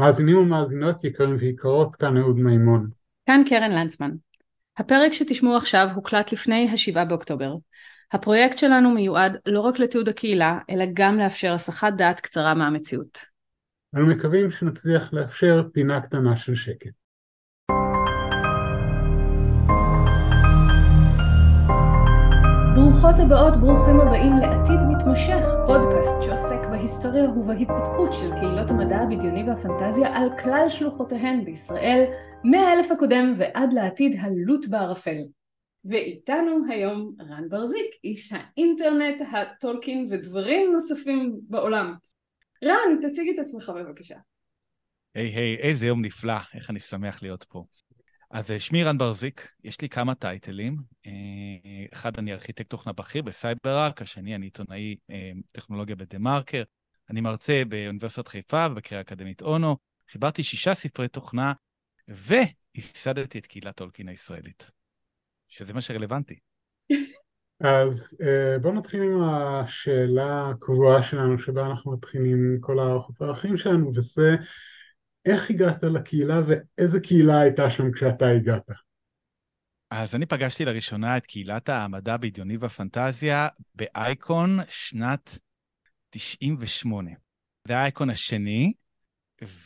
מאזינים ומאזינות יקרים ויקרות, כאן אהוד מימון. כאן קרן לנצמן. הפרק שתשמעו עכשיו הוקלט לפני השבעה באוקטובר. הפרויקט שלנו מיועד לא רק לתיעוד הקהילה, אלא גם לאפשר הסחת דעת קצרה מהמציאות. אנו מקווים שנצליח לאפשר פינה קטנה של שקט. ברוכות הבאות, ברוכים הבאים לעתיד מתמשך, פודקאסט שעוסק בהיסטוריה ובהתפתחות של קהילות המדע הבדיוני והפנטזיה על כלל שלוחותיהן בישראל, מהאלף הקודם ועד לעתיד הלוט בערפל. ואיתנו היום רן בר-זיק, איש האינטרנט, הטולקין ודברים נוספים בעולם. רן, תציג את עצמך בבקשה. היי, היי, איזה יום נפלא, איך אני שמח להיות פה. אז אה, שמי רן בר-זיק, יש לי כמה טייטלים. אה, אחד, אני ארכיטקט תוכנה בכיר ב CyberArk, השני, אני עיתונאי אה, טכנולוגיה בדה-מרקר. אני מרצה באוניברסיטת חיפה ובקריה האקדמית אונו. חיברתי שישה ספרי תוכנה, וייסדתי את קהילת טולקין הישראלית, שזה מה שרלוונטי. אז בואו נתחיל עם השאלה הקבועה שלנו, שבה אנחנו מתחילים כל האורחות והערכים שלנו, וזה איך הגעת לקהילה ואיזה קהילה הייתה שם כשאתה הגעת? אז אני פגשתי לראשונה את קהילת המדע הבדיוני והפנטזיה באייקון שנת 98. זה האייקון השני,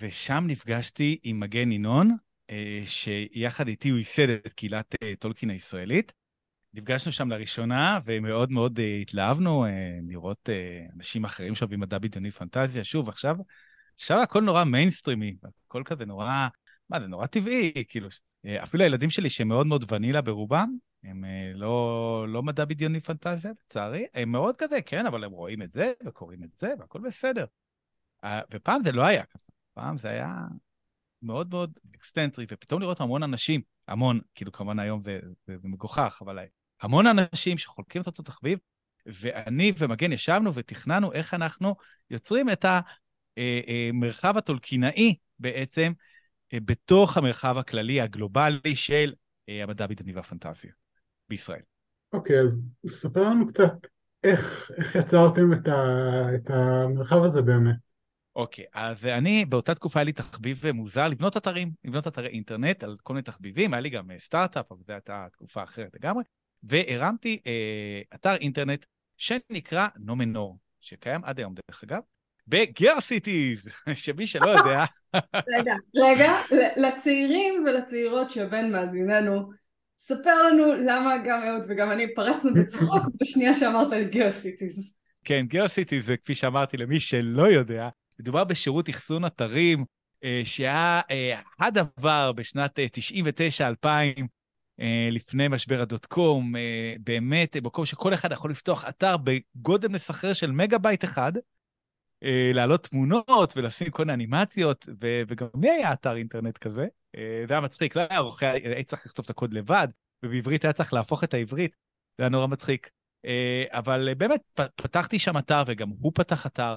ושם נפגשתי עם מגן ינון, אה, שיחד איתי הוא ייסד את קהילת אה, טולקין הישראלית. נפגשנו שם לראשונה, ומאוד מאוד אה, התלהבנו לראות אנשים אחרים שם במדע בדיוני ופנטזיה. שוב, עכשיו עכשיו הכל נורא מיינסטרימי, הכל כזה נורא, מה זה נורא טבעי, כאילו, אפילו הילדים שלי שהם מאוד מאוד ונילה ברובם, הם אה, לא, לא מדע בדיוני פנטזיה, לצערי, הם מאוד כזה, כן, אבל הם רואים את זה וקוראים את זה והכל בסדר. ופעם זה לא היה ככה, פעם זה היה מאוד מאוד אקסצנטרי, ופתאום לראות המון אנשים, המון, כאילו כמובן היום זה, זה, מגוחך, אבל המון אנשים שחולקים את אותו תחביב, ואני ומגן ישבנו ותכננו איך אנחנו יוצרים את ה... אה, אה, הטולקינאי בעצם אה, בתוך המרחב הכללי הגלובלי של המדע הבדיוני והפנטזיה בישראל. אוקיי, אז ספר לנו קצת איך, איך יצרתם את, ה, את המרחב הזה באמת. אוקיי, okay, אז אני, באותה תקופה היה לי תחביב מוזר לבנות אתרים, לבנות אתרי אינטרנט על כל מיני תחביבים, היה לי גם סטארט-אפ, אבל זו הייתה תקופה אחרת לגמרי, והרמתי אה, אתר אינטרנט שנקרא נומנור, שקיים עד היום דרך אגב, בגיאוסיטיז, שמי שלא יודע... רגע, רגע, לצעירים ולצעירות שבין מאזיננו, ספר לנו למה גם אהוד וגם אני פרצנו בצחוק בשנייה שאמרת את GeoCities. כן, GeoCities זה כפי שאמרתי למי שלא יודע, מדובר בשירות אחסון אתרים אה, שהיה אה, הדבר בשנת 99-2000, אה, לפני משבר ה dot com, באמת מקום שכל אחד יכול לפתוח אתר בגודל מסחרר של מגה בייט אחד, להעלות תמונות ולשים כל מיני אנימציות, ו- וגם מי היה אתר אינטרנט כזה? אה, זה היה מצחיק, לא היה עורכי, היה צריך לכתוב את הקוד לבד, ובעברית היה צריך להפוך את העברית, זה היה נורא מצחיק. אה, אבל באמת, פתחתי שם אתר, וגם הוא פתח אתר,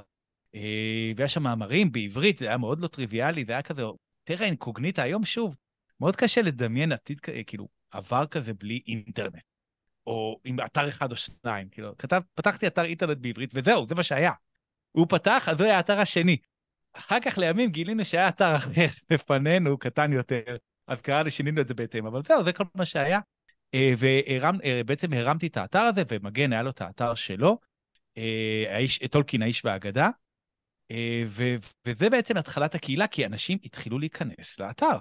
והיה שם מאמרים בעברית, זה היה מאוד לא טריוויאלי, זה היה כזה טרה אינקוגניטה, היום שוב, מאוד קשה לדמיין עתיד, כאילו, עבר כזה בלי אינטרנט. או עם אתר אחד או שניים, כאילו, כתב, פתחתי אתר אינטרנט בעברית, וזהו, זה מה שהיה. הוא פתח, אז זה היה האתר השני. אחר כך לימים גילינו שהיה אתר אחר לפנינו, קטן יותר, אז קראנו, שינינו את זה בהתאם, אבל זהו, זה כל מה שהיה. אה, ובעצם אה, הרמתי את האתר הזה, ומגן היה לו את האתר שלו, אה, האיש, טולקין, האיש והאגדה, וזה בעצם התחלת הקהילה, כי אנשים התחילו להיכנס לאתר.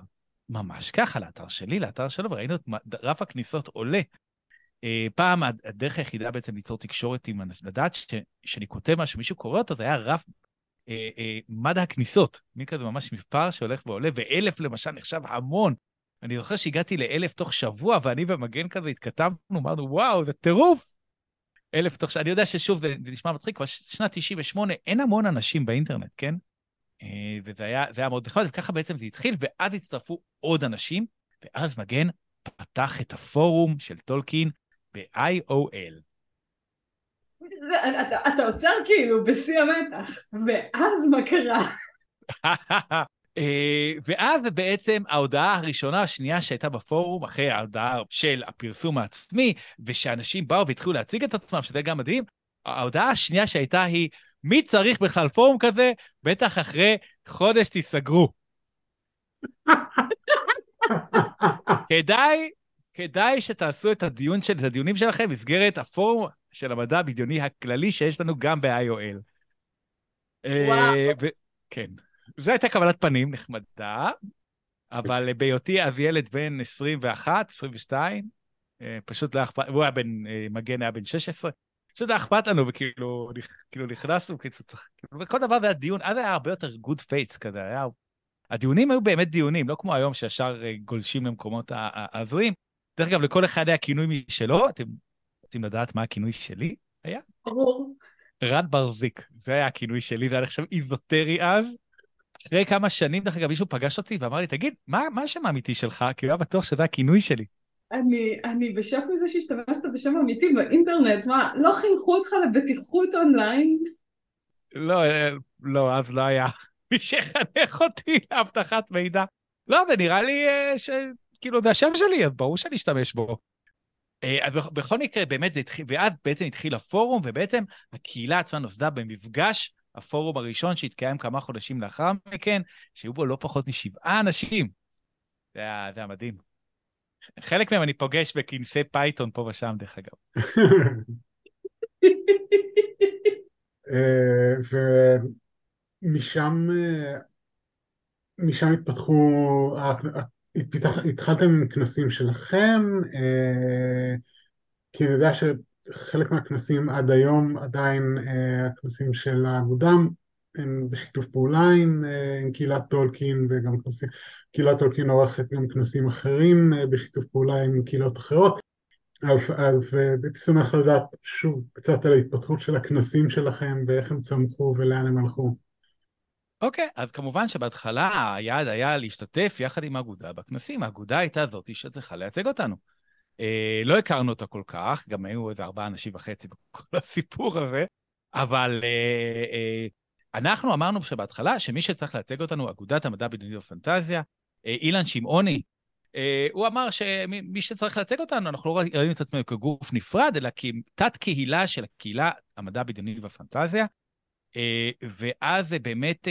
ממש ככה, לאתר שלי, לאתר שלו, וראינו את רף הכניסות עולה. אה, פעם הדרך היחידה בעצם ליצור תקשורת עם אנשים, לדעת שאני כותב משהו, מישהו קורא אותו, זה היה רף אה, אה, מד הכניסות, מי כזה ממש מספר שהולך ועולה, ואלף למשל נחשב המון. אני זוכר שהגעתי לאלף תוך שבוע, ואני ומגן כזה התכתבנו, אמרנו, וואו, זה טירוף. אלף תוך שבוע, אני יודע ששוב, זה, זה נשמע מצחיק, כבר שנת 98, אין המון אנשים באינטרנט, כן? אה, וזה היה, היה מאוד נחמד, וככה בעצם זה התחיל, ואז הצטרפו עוד אנשים, ואז מגן פתח את הפורום של טולקין, ב-IOL. אתה, אתה עוצר כאילו בשיא המתח, ואז מה קרה? אה, ואז בעצם ההודעה הראשונה, השנייה שהייתה בפורום, אחרי ההודעה של הפרסום העצמי, ושאנשים באו והתחילו להציג את עצמם, שזה גם מדהים, ההודעה השנייה שהייתה היא, מי צריך בכלל פורום כזה? בטח אחרי חודש תיסגרו. כדאי, כדאי שתעשו את הדיון של, את הדיונים שלכם במסגרת הפורום של המדע הבדיוני הכללי שיש לנו גם ב-IOL. וואו. ו- כן. זו הייתה קבלת פנים נחמדה, אבל בהיותי אז ילד בן 21, 22, אה, פשוט לא אכפת, הוא היה בן, אה, מגן היה בן 16, פשוט היה אכפת לנו, וכאילו כאילו נכנסנו, כאילו צריך, כאילו, וכל דבר זה היה דיון, אז היה הרבה יותר good faith כזה, היה... הדיונים היו באמת דיונים, לא כמו היום שישר אה, גולשים למקומות ההזויים. דרך אגב, לכל אחד היה כינוי משלו, אתם רוצים לדעת מה הכינוי שלי היה? ברור. רן ברזיק, זה היה הכינוי שלי, זה היה נחשב איזוטרי אז. אחרי כמה שנים, דרך אגב, מישהו פגש אותי ואמר לי, תגיד, מה, מה השם האמיתי שלך? כי הוא היה בטוח שזה הכינוי שלי. אני, אני בשוק מזה שהשתמשת בשם אמיתי באינטרנט, מה, לא חינכו אותך לבטיחות אונליין? לא, אה, לא, אז לא היה מי שיחנך אותי לאבטחת מידע. לא, זה נראה לי אה, ש... כאילו, זה השם שלי, אז ברור שאני אשתמש בו. אה, אז בכל מקרה, באמת זה התחיל, ואז בעצם התחיל הפורום, ובעצם הקהילה עצמה נוסדה במפגש הפורום הראשון שהתקיים כמה חודשים לאחר מכן, שהיו בו לא פחות משבעה אנשים. זה היה, זה היה מדהים. חלק מהם אני פוגש בכנסי פייתון פה ושם, דרך אגב. אה, ומשם אה, משם התפתחו, התחלתם עם כנסים שלכם, אה, כי אני יודע שחלק מהכנסים עד היום עדיין הכנסים של האגודה הם בשיתוף פעולה עם, עם קהילת טולקין וגם כנסים, קהילת טולקין עורכת גם כנסים אחרים בשיתוף פעולה עם קהילות אחרות אז הייתי שמח לדעת שוב קצת על ההתפתחות של הכנסים שלכם ואיך הם צמחו ולאן הם הלכו. אוקיי, אז כמובן שבהתחלה היעד היה להשתתף יחד עם האגודה בכנסים. האגודה הייתה זאתי שצריכה לייצג אותנו. אה, לא הכרנו אותה כל כך, גם היו איזה ארבעה אנשים וחצי בכל הסיפור הזה, אבל אה, אה, אנחנו אמרנו שבהתחלה שמי שצריך לייצג אותנו, אגודת המדע בדיוני ופנטזיה, אה, אילן שמעוני, אה, הוא אמר שמי שצריך לייצג אותנו, אנחנו לא ראינו את עצמנו כגוף נפרד, אלא כתת קהילה של הקהילה המדע הבדיוני והפנטזיה. אה, ואז באמת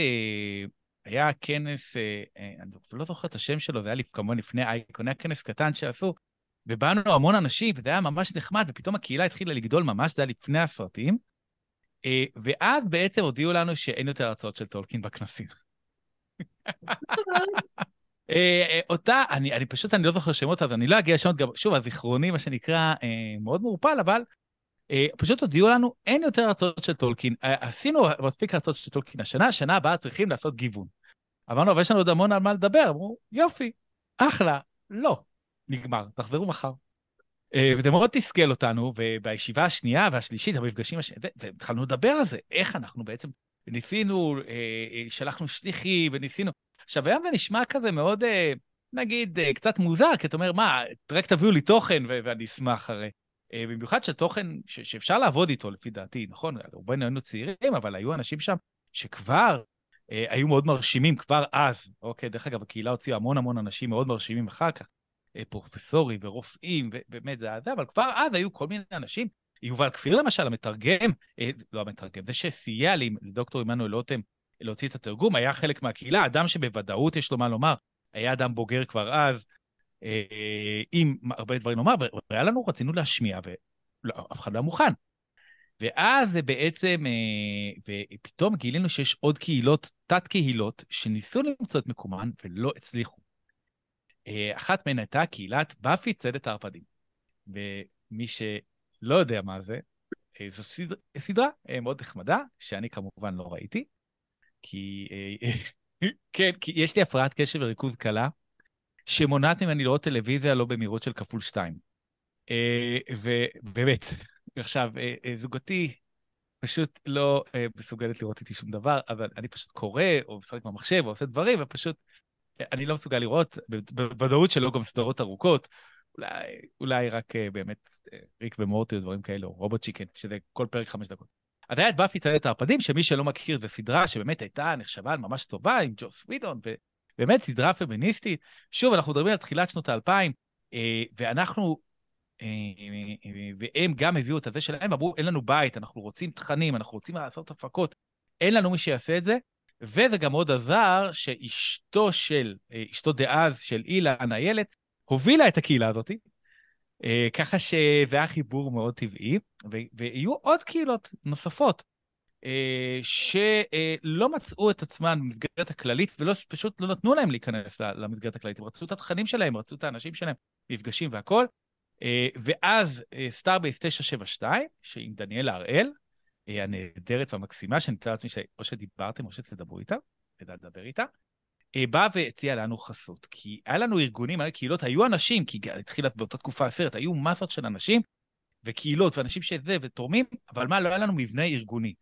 היה כנס, אני לא זוכר את השם שלו, זה היה כמובן לפני אייקון, היה כנס קטן שעשו, ובאנו המון אנשים, וזה היה ממש נחמד, ופתאום הקהילה התחילה לגדול ממש, זה היה לפני הסרטים. ואז בעצם הודיעו לנו שאין יותר הרצאות של טולקין בכנסים. אה, אה, אותה, אני, אני פשוט, אני לא זוכר שמות, אז אני לא אגיע לשמות, גם, שוב, הזיכרוני, מה שנקרא, אה, מאוד מעורפל, אבל פשוט הודיעו לנו, אין יותר הרצאות של טולקין. עשינו מספיק הרצאות של טולקין השנה, שנה הבאה צריכים לעשות גיוון. אמרנו, אבל יש לנו עוד המון על מה לדבר. אמרו, יופי, אחלה, לא, נגמר, תחזרו מחר. וזה מאוד תסכל אותנו, ובישיבה השנייה והשלישית, המפגשים השניים, והתחלנו לדבר על זה, איך אנחנו בעצם, ניסינו, שלחנו שליחים, וניסינו, עכשיו, היום זה נשמע כזה מאוד, אה, נגיד, אה, קצת מוזר, כי אתה אומר, מה, רק תביאו לי תוכן ואני אשמח הרי. אה, במיוחד שתוכן שאפשר לעבוד איתו, לפי דעתי, נכון? רובנו היינו צעירים, אבל היו אנשים שם שכבר היו מאוד מרשימים כבר אז. אוקיי, דרך אגב, הקהילה הוציאה המון המון אנשים מאוד מרשימים אחר כך, פרופסורים ורופאים, ובאמת זה היה זה, אבל כבר אז היו כל מיני אנשים. יובל כפיר למשל, המתרגם, לא המתרגם, זה שסייע לי, לדוקטור עמנואל לוטם, להוציא את התרגום, היה חלק מהקהילה, אדם שבוודאות יש לו מה לומר, היה אדם בוגר כבר אז, אה, עם הרבה דברים לומר, והיה לנו, רצינו להשמיע, ואף אחד לא היה מוכן. ואז בעצם, אה, ופתאום גילינו שיש עוד קהילות, תת-קהילות, שניסו למצוא את מקומן ולא הצליחו. אה, אחת מהן הייתה קהילת באפי צדת הערפדים. ומי שלא יודע מה זה, זו סדרה, סדרה מאוד נחמדה, שאני כמובן לא ראיתי, כי... אה, כן, כי יש לי הפרעת קשב וריכוז קלה, שמונעת ממני לראות טלוויזיה לא במהירות של כפול שתיים. אה, ובאמת, עכשיו, אה, זוגתי פשוט לא מסוגלת לראות איתי שום דבר, אבל אני פשוט קורא, או משחק במחשב, או עושה דברים, ופשוט אני לא מסוגל לראות, בוודאות שלא גם סדרות ארוכות, אולי, אולי רק באמת ריק ומורטי או דברים כאלו, רובוט צ'יקן, שזה כל פרק חמש דקות. אז היה את באפי ציידת הערפדים, שמי שלא מכיר, זו סדרה שבאמת הייתה נחשבה ממש טובה עם ג'וס ווידון, ובאמת סדרה פמיניסטית. שוב, אנחנו מדברים על תחילת שנות האלפיים, אה, ואנחנו, אה, והם גם הביאו את הזה שלהם, אמרו, אין לנו בית, אנחנו רוצים תכנים, אנחנו רוצים לעשות הפקות, אין לנו מי שיעשה את זה, וזה גם מאוד עזר שאשתו של, אה, אשתו דאז של אילן, איילת, הובילה את הקהילה הזאת, אה, ככה שזה היה חיבור מאוד טבעי, ויהיו עוד קהילות נוספות אה, שלא מצאו את עצמן במסגרת הכללית, ופשוט לא נתנו להם להיכנס למסגרת הכללית. הם רצו את התכנים שלהם, רצו את האנשים שלהם, מפגשים והכול. ואז Starbase 972, שעם דניאלה הראל, הנהדרת והמקסימה, שאני מתאר לעצמי שאו שדיברתם או שתדברו איתה, כדאי לדבר איתה, אה, באה והציעה לנו חסות. כי היה לנו ארגונים, היה קהילות, היו אנשים, כי התחילה באותה תקופה הסרט, היו מסות של אנשים וקהילות ואנשים שזה ותורמים, אבל מה, לא היה לנו מבנה ארגוני.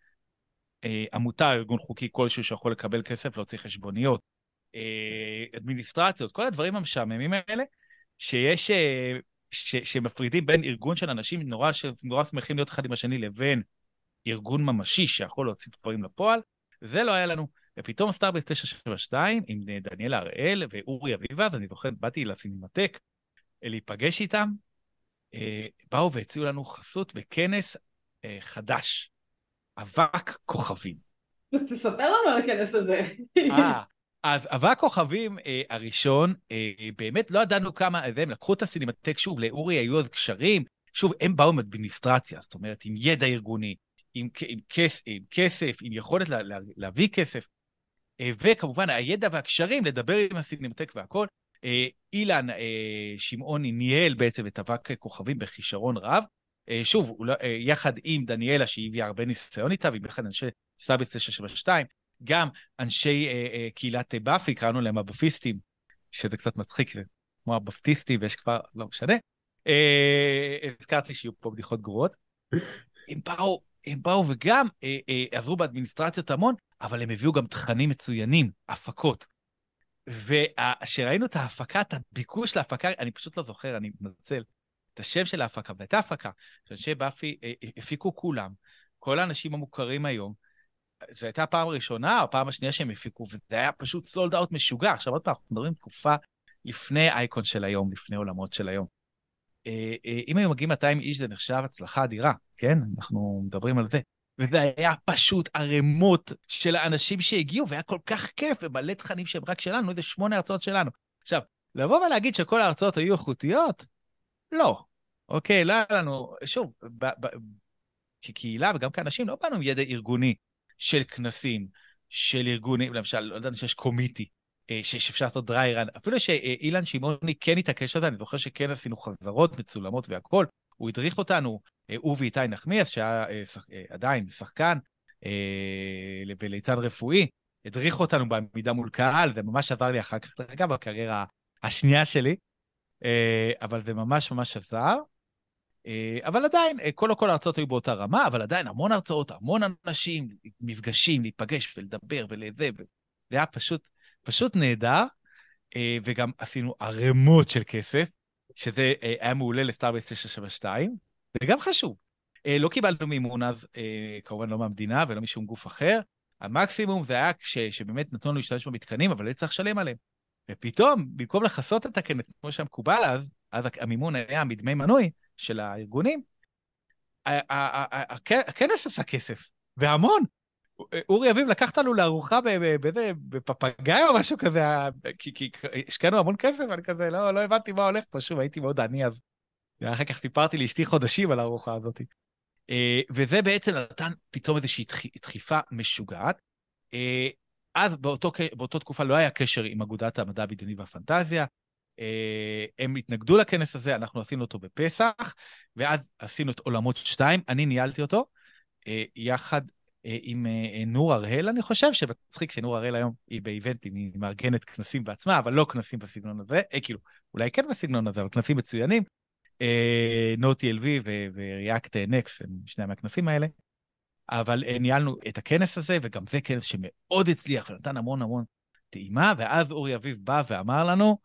אה, עמותה, ארגון חוקי כלשהו שיכול לקבל כסף, להוציא חשבוניות, אה, אדמיניסטרציות, כל הדברים המשעממים האלה, שיש, ש, שמפרידים בין ארגון של אנשים נורא, שנורא שמחים להיות אחד עם השני לבין ארגון ממשי שיכול להוציא דברים לפועל, זה לא היה לנו. ופתאום סטארבייס 972 עם דניאל הראל ואורי אביבז, אני זוכר, באתי לסינמטק להיפגש איתם, אה, באו והציעו לנו חסות בכנס אה, חדש, אבק כוכבים. תספר לנו על הכנס הזה. אה, אז אבק כוכבים אה, הראשון, אה, באמת לא ידענו כמה, הם לקחו את הסינמטק, שוב, לאורי היו אז קשרים, שוב, הם באו עם אדמיניסטרציה, זאת אומרת, עם ידע ארגוני, עם, עם, כס, עם כסף, עם יכולת לה, לה, להביא כסף, אה, וכמובן הידע והקשרים לדבר עם הסינמטק והכל. אה, אילן אה, שמעוני ניהל בעצם את אבק כוכבים בכישרון רב. שוב, לא, יחד עם דניאלה, שהיא הביאה הרבה ניסיון איתה, ועם אחד אנשי סאביס 972, גם אנשי קהילת באפי, קראנו להם הבפיסטים, שזה קצת מצחיק, זה כמו הבפטיסטים, ויש כבר, לא משנה. הזכרתי שיהיו פה בדיחות גרועות. הם באו, הם באו וגם עזרו באדמיניסטרציות המון, אבל הם הביאו גם תכנים מצוינים, הפקות. וכשראינו את ההפקה, את הביקוש להפקה, אני פשוט לא זוכר, אני מתנצל, את השם של ההפקה, והייתה הפקה שאנשי באפי אה, אה, הפיקו כולם, כל האנשים המוכרים היום. זו הייתה הפעם הראשונה או הפעם השנייה שהם הפיקו, וזה היה פשוט סולד אאוט משוגע. עכשיו עוד פעם, אנחנו מדברים תקופה לפני אייקון של היום, לפני עולמות של היום. אה, אם היו מגיעים 200 איש זה נחשב הצלחה אדירה, כן? אנחנו מדברים על זה. וזה היה פשוט ערימות של האנשים שהגיעו, והיה כל כך כיף, ומלא תכנים שהם רק שלנו, איזה שמונה הרצאות שלנו. עכשיו, לבוא ולהגיד שכל ההרצאות היו איכותיות? לא. אוקיי, לא היה לנו, שוב, ב, ב, כקהילה וגם כאנשים, לא באנו עם ידע ארגוני של כנסים, של ארגונים, למשל, לא ידענו שיש קומיטי, אה, שאפשר לעשות דריירן, אפילו שאילן שמעוני כן התעקש על זה, אני זוכר שכן עשינו חזרות מצולמות והכול, הוא הדריך אותנו, אה, הוא ואיתי נחמיאס, שהיה אה, עדיין שחקן וליצן רפואי, הדריך אותנו בעמידה מול קהל, זה ממש עזר לי אחר כך, אגב, בקריירה השנייה שלי, אבל זה ממש ממש עזר. אבל עדיין, כל כל ההרצאות היו באותה רמה, אבל עדיין המון הרצאות, המון אנשים, מפגשים, להיפגש ולדבר ולזה, זה היה פשוט, פשוט נהדר, וגם עשינו ערימות של כסף, שזה היה מעולה לסטארבייס 972, זה גם חשוב. אה, לא קיבלנו מימון אז, אה, כמובן לא מהמדינה ולא משום גוף אחר. המקסימום זה היה כש, שבאמת נתנו לנו להשתמש במתקנים, אבל לא צריך לשלם עליהם. ופתאום, במקום לכסות את הכנס, כמו שהיה מקובל אז, אז המימון היה מדמי מנוי של הארגונים, הכנס עשה כסף, והמון. אורי אביב לקח אותנו לארוחה בפפגאי או משהו כזה, כי השקענו המון כסף, ואני כזה, לא, לא הבנתי מה הולך פה, שוב, הייתי מאוד עני אז. ואחר כך סיפרתי לאשתי חודשים על הארוחה הזאת. אה, וזה בעצם נתן פתאום איזושהי דחיפה משוגעת. אה, אז באותו, באותו תקופה לא היה קשר עם אגודת המדע הבדיוני והפנטזיה. אה, הם התנגדו לכנס הזה, אנחנו עשינו אותו בפסח, ואז עשינו את עולמות 2, אני ניהלתי אותו, יחד עם נור הראל, אני חושב, שמצחיק שנור הראל היום היא באיבנטים, היא מארגנת כנסים בעצמה, אבל לא כנסים בסגנון הזה, אה, כאילו, אולי כן בסגנון הזה, אבל כנסים מצוינים. נוטי אה, LV וריאקט נקס, הם שני המכנסים האלה. אבל אה, ניהלנו את הכנס הזה, וגם זה כנס שמאוד הצליח ונתן המון המון טעימה, ואז אורי אביב בא ואמר לנו,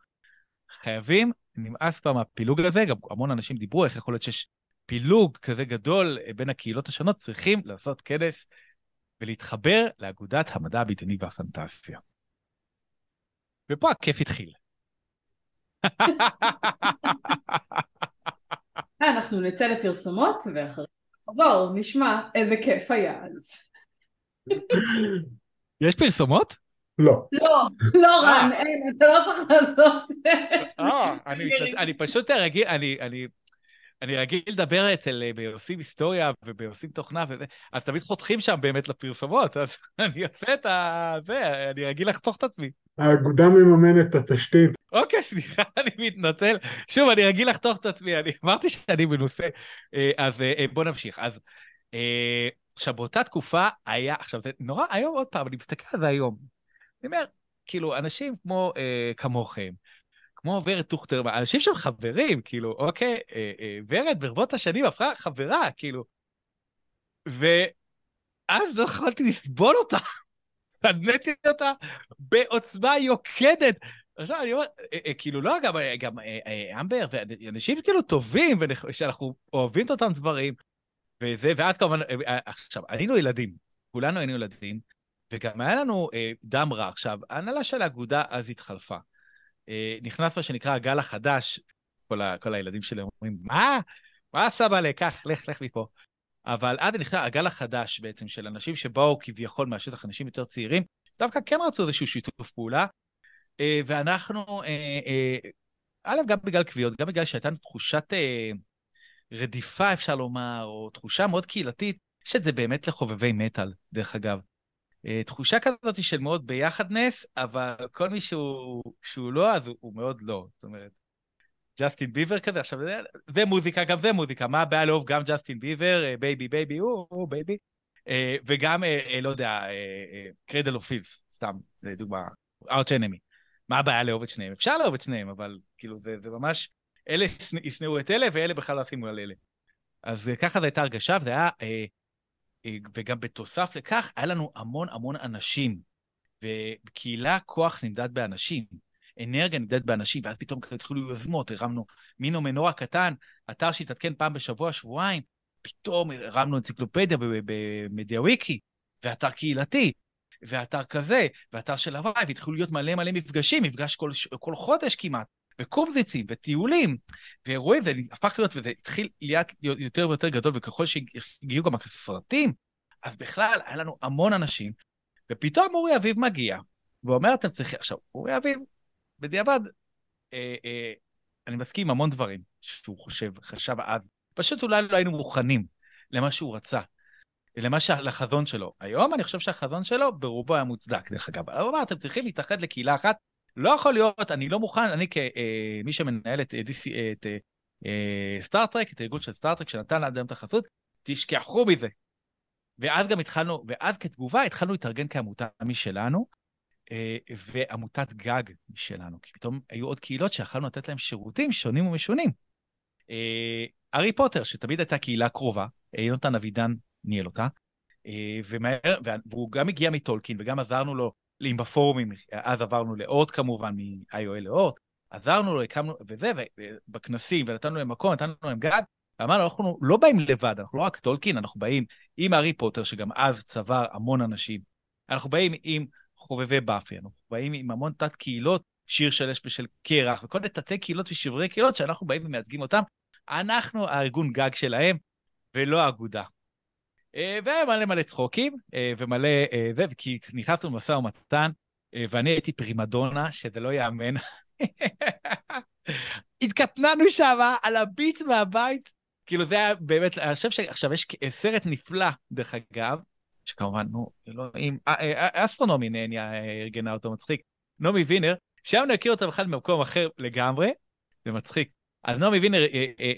חייבים, נמאס כבר מהפילוג הזה, גם המון אנשים דיברו, איך יכול להיות שיש פילוג כזה גדול אה, בין הקהילות השונות, צריכים לעשות כנס ולהתחבר לאגודת המדע הבדיוני והפנטסיה. ופה הכיף התחיל. אנחנו נצא לפרסומות ואחרי נחזור, נשמע איזה כיף היה אז. יש פרסומות? לא. לא, לא רן, אין, אתה לא צריך לעשות. אה, אני פשוט רגיל, אני, אני, רגיל לדבר אצל, אה, בעושים היסטוריה ובעושים תוכנה וזה, אז תמיד חותכים שם באמת לפרסומות, אז אני אעשה את ה... זה, אני רגיל לחתוך את עצמי. האגודה מממנת את התשתית. אוקיי, סליחה, אני מתנצל. שוב, אני רגיל לחתוך את עצמי, אני אמרתי שאני מנוסה. אה, אז אה, בוא נמשיך. אז עכשיו, באותה תקופה היה, עכשיו, זה נורא, היום עוד פעם, אני מסתכל על זה היום. אני אומר, כאילו, אנשים כמו כמוכם, כמו ורד טוכטר, אנשים שם חברים, כאילו, אוקיי, אה, אה, ורד ברבות השנים הפכה חברה, כאילו. ואז לא יכולתי לסבול אותה, שנאתי אותה בעוצמה יוקדת. עכשיו אני אומר, אה, כאילו לא, גם, גם אמבר, ואנשים כאילו טובים, שאנחנו אוהבים את אותם דברים, וזה, ואז כמובן, עכשיו, היינו ילדים, כולנו היינו ילדים, וגם היה לנו דם רע. עכשיו, ההנהלה של האגודה אז התחלפה. אה, נכנס מה שנקרא הגל החדש, כל, ה, כל הילדים שלי אומרים, מה? מה סבא לקח? לך, לך מפה. אבל עד נכנס הגל החדש בעצם של אנשים שבאו כביכול מהשטח, אנשים יותר צעירים, דווקא כן רצו איזשהו שיתוף פעולה, אה, ואנחנו, אה, א', גם בגלל קביעות, גם בגלל שהייתה תחושת רדיפה, אפשר לומר, או תחושה מאוד קהילתית, יש את זה באמת לחובבי מטאל, דרך אגב. אה, תחושה כזאת של מאוד ביחדנס, אבל כל מי שהוא, שהוא לא, אז הוא, הוא מאוד לא. זאת אומרת, ג'סטין ביבר כזה, עכשיו זה, זה מוזיקה, גם זה מוזיקה. מה הבעיה לאהוב גם ג'סטין ביבר, baby baby, oh baby, וגם, אה, לא יודע, Cradle of Filth, סתם, זה דוגמה, Arch Enemy. מה הבעיה לאהוב את שניהם? אפשר לאהוב את שניהם, אבל כאילו זה, זה ממש, אלה ישנאו את אלה ואלה בכלל לא ישימו על אלה. אז ככה זו הייתה הרגשה, וזה היה אה, אה, וגם בתוסף לכך, היה לנו המון המון אנשים. ובקהילה כוח נמדד באנשים, אנרגיה נמדדת באנשים, ואז פתאום התחילו יוזמות, הרמנו מינו מנורה קטן, אתר שהתעדכן פעם בשבוע, שבועיים, פתאום הרמנו אנציקלופדיה במדיה וויקי, ואתר קהילתי, ואתר כזה, ואתר של הוואי, והתחילו להיות מלא מלא מפגשים, מפגש כל, כל חודש כמעט, וקומזיצים, וטיולים, ואירועים, זה הפך להיות, וזה התחיל להיות יותר ויותר גדול, וככל שהגיעו גם הסרטים, אז בכלל, היה לנו המון אנשים, ופתאום אורי אביב מגיע, ואומר, אתם צריכים... עכשיו, אורי אביב, בדיעבד, אה, אה, אני מסכים עם המון דברים שהוא חושב, חשב אז, פשוט אולי לא היינו מוכנים למה שהוא רצה, למה ש... לחזון שלו. היום אני חושב שהחזון שלו ברובו היה מוצדק, דרך אגב. הוא אמר, אתם צריכים להתאחד לקהילה אחת, לא יכול להיות, אני לא מוכן, אני כמי אה, שמנהל את, DC, את סטארט-טרק, את הארגון של סטארט-טרק שנתן לאדם את החסות, תשכחו מזה. ואז גם התחלנו, ואז כתגובה התחלנו להתארגן כעמותה משלנו, אה, ועמותת גג משלנו, כי פתאום היו עוד קהילות שיכלנו לתת להם שירותים שונים ומשונים. הארי פוטר, שתמיד הייתה קהילה קרובה, יונתן אבידן ניהל אותה, ומהר, והוא גם הגיע מטולקין וגם עזרנו לו אם בפורומים, אז עברנו לאורט כמובן, מ-IOL לאורט, עזרנו לו, הקמנו, וזה, ובכנסים, ונתנו להם מקום, נתנו להם גג, ואמרנו, אנחנו לא באים לבד, אנחנו לא רק טולקין, אנחנו באים עם הארי פוטר, שגם אז צבר המון אנשים. אנחנו באים עם חובבי באפי, אנחנו באים עם המון תת קהילות, שיר של אש ושל קרח, וכל מיני תתי קהילות ושברי קהילות שאנחנו באים ומייצגים אותם. אנחנו הארגון גג שלהם, ולא האגודה. אה, ומלא מלא צחוקים, אה, ומלא אה, זה, כי נכנסנו למשא ומתן, ואני הייתי פרימדונה, שזה לא ייאמן. התקטננו שם על הביט מהבית. כאילו זה היה באמת, אני חושב שעכשיו יש סרט נפלא, דרך אגב, שכמובן, נו, אלוהים, אסטרונומי נהניה ארגנה אותו מצחיק, נעמי וינר, שם אני מכיר אותה בכלל במקום אחר לגמרי, זה מצחיק. אז נעמי וינר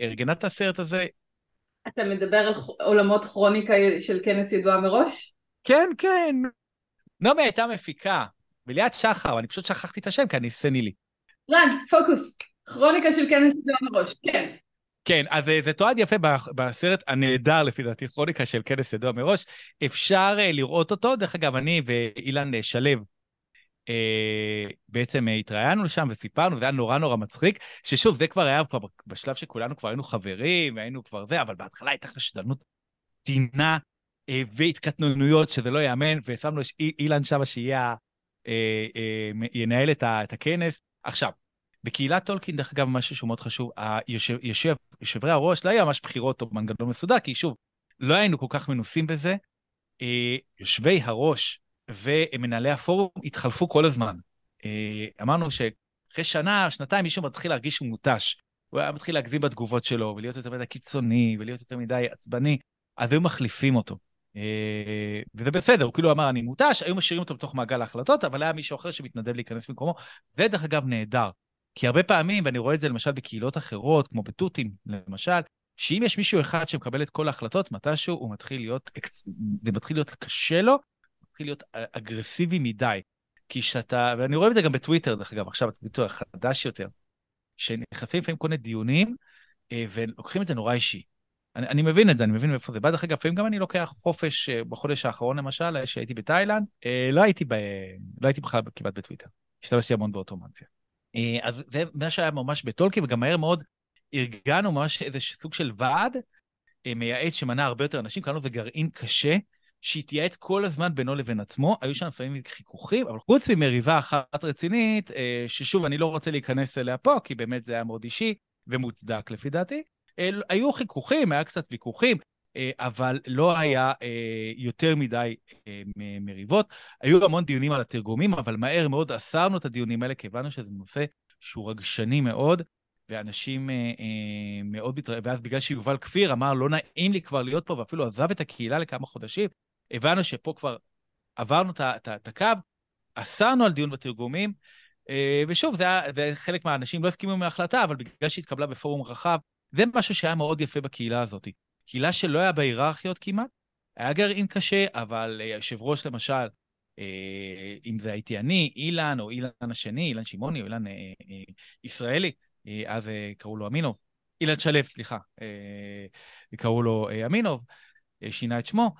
ארגנה את הסרט הזה, אתה מדבר על עולמות כרוניקה של כנס ידועה מראש? כן, כן. נעמי הייתה מפיקה, בליאת שחר, אני פשוט שכחתי את השם כי אני סנילי. רן, פוקוס, כרוניקה של כנס ידועה מראש, כן. כן, אז אה, זה תועד יפה בסרט הנהדר לפי דעתי, כרוניקה של כנס ידוע מראש. אפשר אה, לראות אותו, דרך אגב, אני ואילן אה, שלו בעצם התראיינו לשם וסיפרנו, זה היה נורא נורא מצחיק, ששוב, זה כבר היה כבר בשלב שכולנו כבר היינו חברים, והיינו כבר זה, אבל בהתחלה הייתה חשדנות, טינה אה, והתקטננויות שזה לא ייאמן, ושמנו אילן שמה שיהיה, אה, אה, ינהל את, ה, את הכנס. עכשיו, בקהילת טולקין, דרך אגב, משהו שהוא מאוד חשוב, היושב, יושב, יושבי הראש, לא היה ממש בחירות או מנגנון מסודר, כי שוב, לא היינו כל כך מנוסים בזה. אה, יושבי הראש ומנהלי הפורום התחלפו כל הזמן. אה, אמרנו שאחרי שנה, שנתיים, מישהו מתחיל להרגיש מותש. הוא היה מתחיל להגזים בתגובות שלו, ולהיות יותר מדי קיצוני, ולהיות יותר מדי עצבני, אז היו מחליפים אותו. אה, וזה בסדר, הוא כאילו אמר, אני מותש, היו משאירים אותו בתוך מעגל ההחלטות, אבל היה מישהו אחר שמתנדב להיכנס במקומו. דרך אגב נהדר. כי הרבה פעמים, ואני רואה את זה למשל בקהילות אחרות, כמו בתותים, למשל, שאם יש מישהו אחד שמקבל את כל ההחלטות, מתישהו הוא מתחיל להיות, זה מתחיל להיות קשה לו, מתחיל להיות אגרסיבי מדי. כי שאתה, ואני רואה את זה גם בטוויטר, דרך אגב, עכשיו בטוויטר החדש יותר, שנכנסים לפעמים כל מיני דיונים, אה, ולוקחים את זה נורא אישי. אני, אני מבין את זה, אני מבין מאיפה זה בא. דרך אגב, לפעמים גם אני לוקח חופש, אה, בחודש האחרון למשל, שהייתי בתאילנד, אה, לא הייתי, ב, לא הייתי בכלל כמעט בטוויטר. השתמשתי המון באוטומציה. אז זה מה שהיה ממש בטולקין, וגם מהר מאוד ארגנו ממש איזה סוג של ועד מייעץ שמנה הרבה יותר אנשים, קראנו לזה גרעין קשה, שהתייעץ כל הזמן בינו לבין עצמו, היו שם לפעמים חיכוכים, אבל חוץ ממריבה אחת רצינית, אה, ששוב, אני לא רוצה להיכנס אליה פה, כי באמת זה היה מאוד אישי ומוצדק לפי דעתי, היו חיכוכים, היה קצת ויכוחים, אה, אבל לא היה אה, יותר מדי מריבות. היו המון דיונים על התרגומים, אבל מהר מאוד אסרנו את הדיונים האלה, כי הבנו שזה נושא שהוא רגשני מאוד, ואנשים אה, אה, מאוד מתראים, ואז בגלל שיובל כפיר אמר, לא נעים לי כבר להיות פה, ואפילו עזב את הקהילה לכמה חודשים, הבנו שפה כבר עברנו את הקו, אסרנו על דיון בתרגומים, אה, ושוב, זה היה, חלק מהאנשים לא הסכימו עם ההחלטה, אבל בגלל שהתקבלה בפורום רחב, זה משהו שהיה מאוד יפה בקהילה הזאת. קהילה שלא היה בה היררכיות כמעט, היה גרעין קשה, אבל היושב ראש למשל, אה, אם זה הייתי אני, אילן, או אילן השני, אילן שמעוני, או אילן אה, ישראלי, אז קראו לו אמינוב, אילן שלו, סליחה, קראו לו אמינוב, שינה את שמו.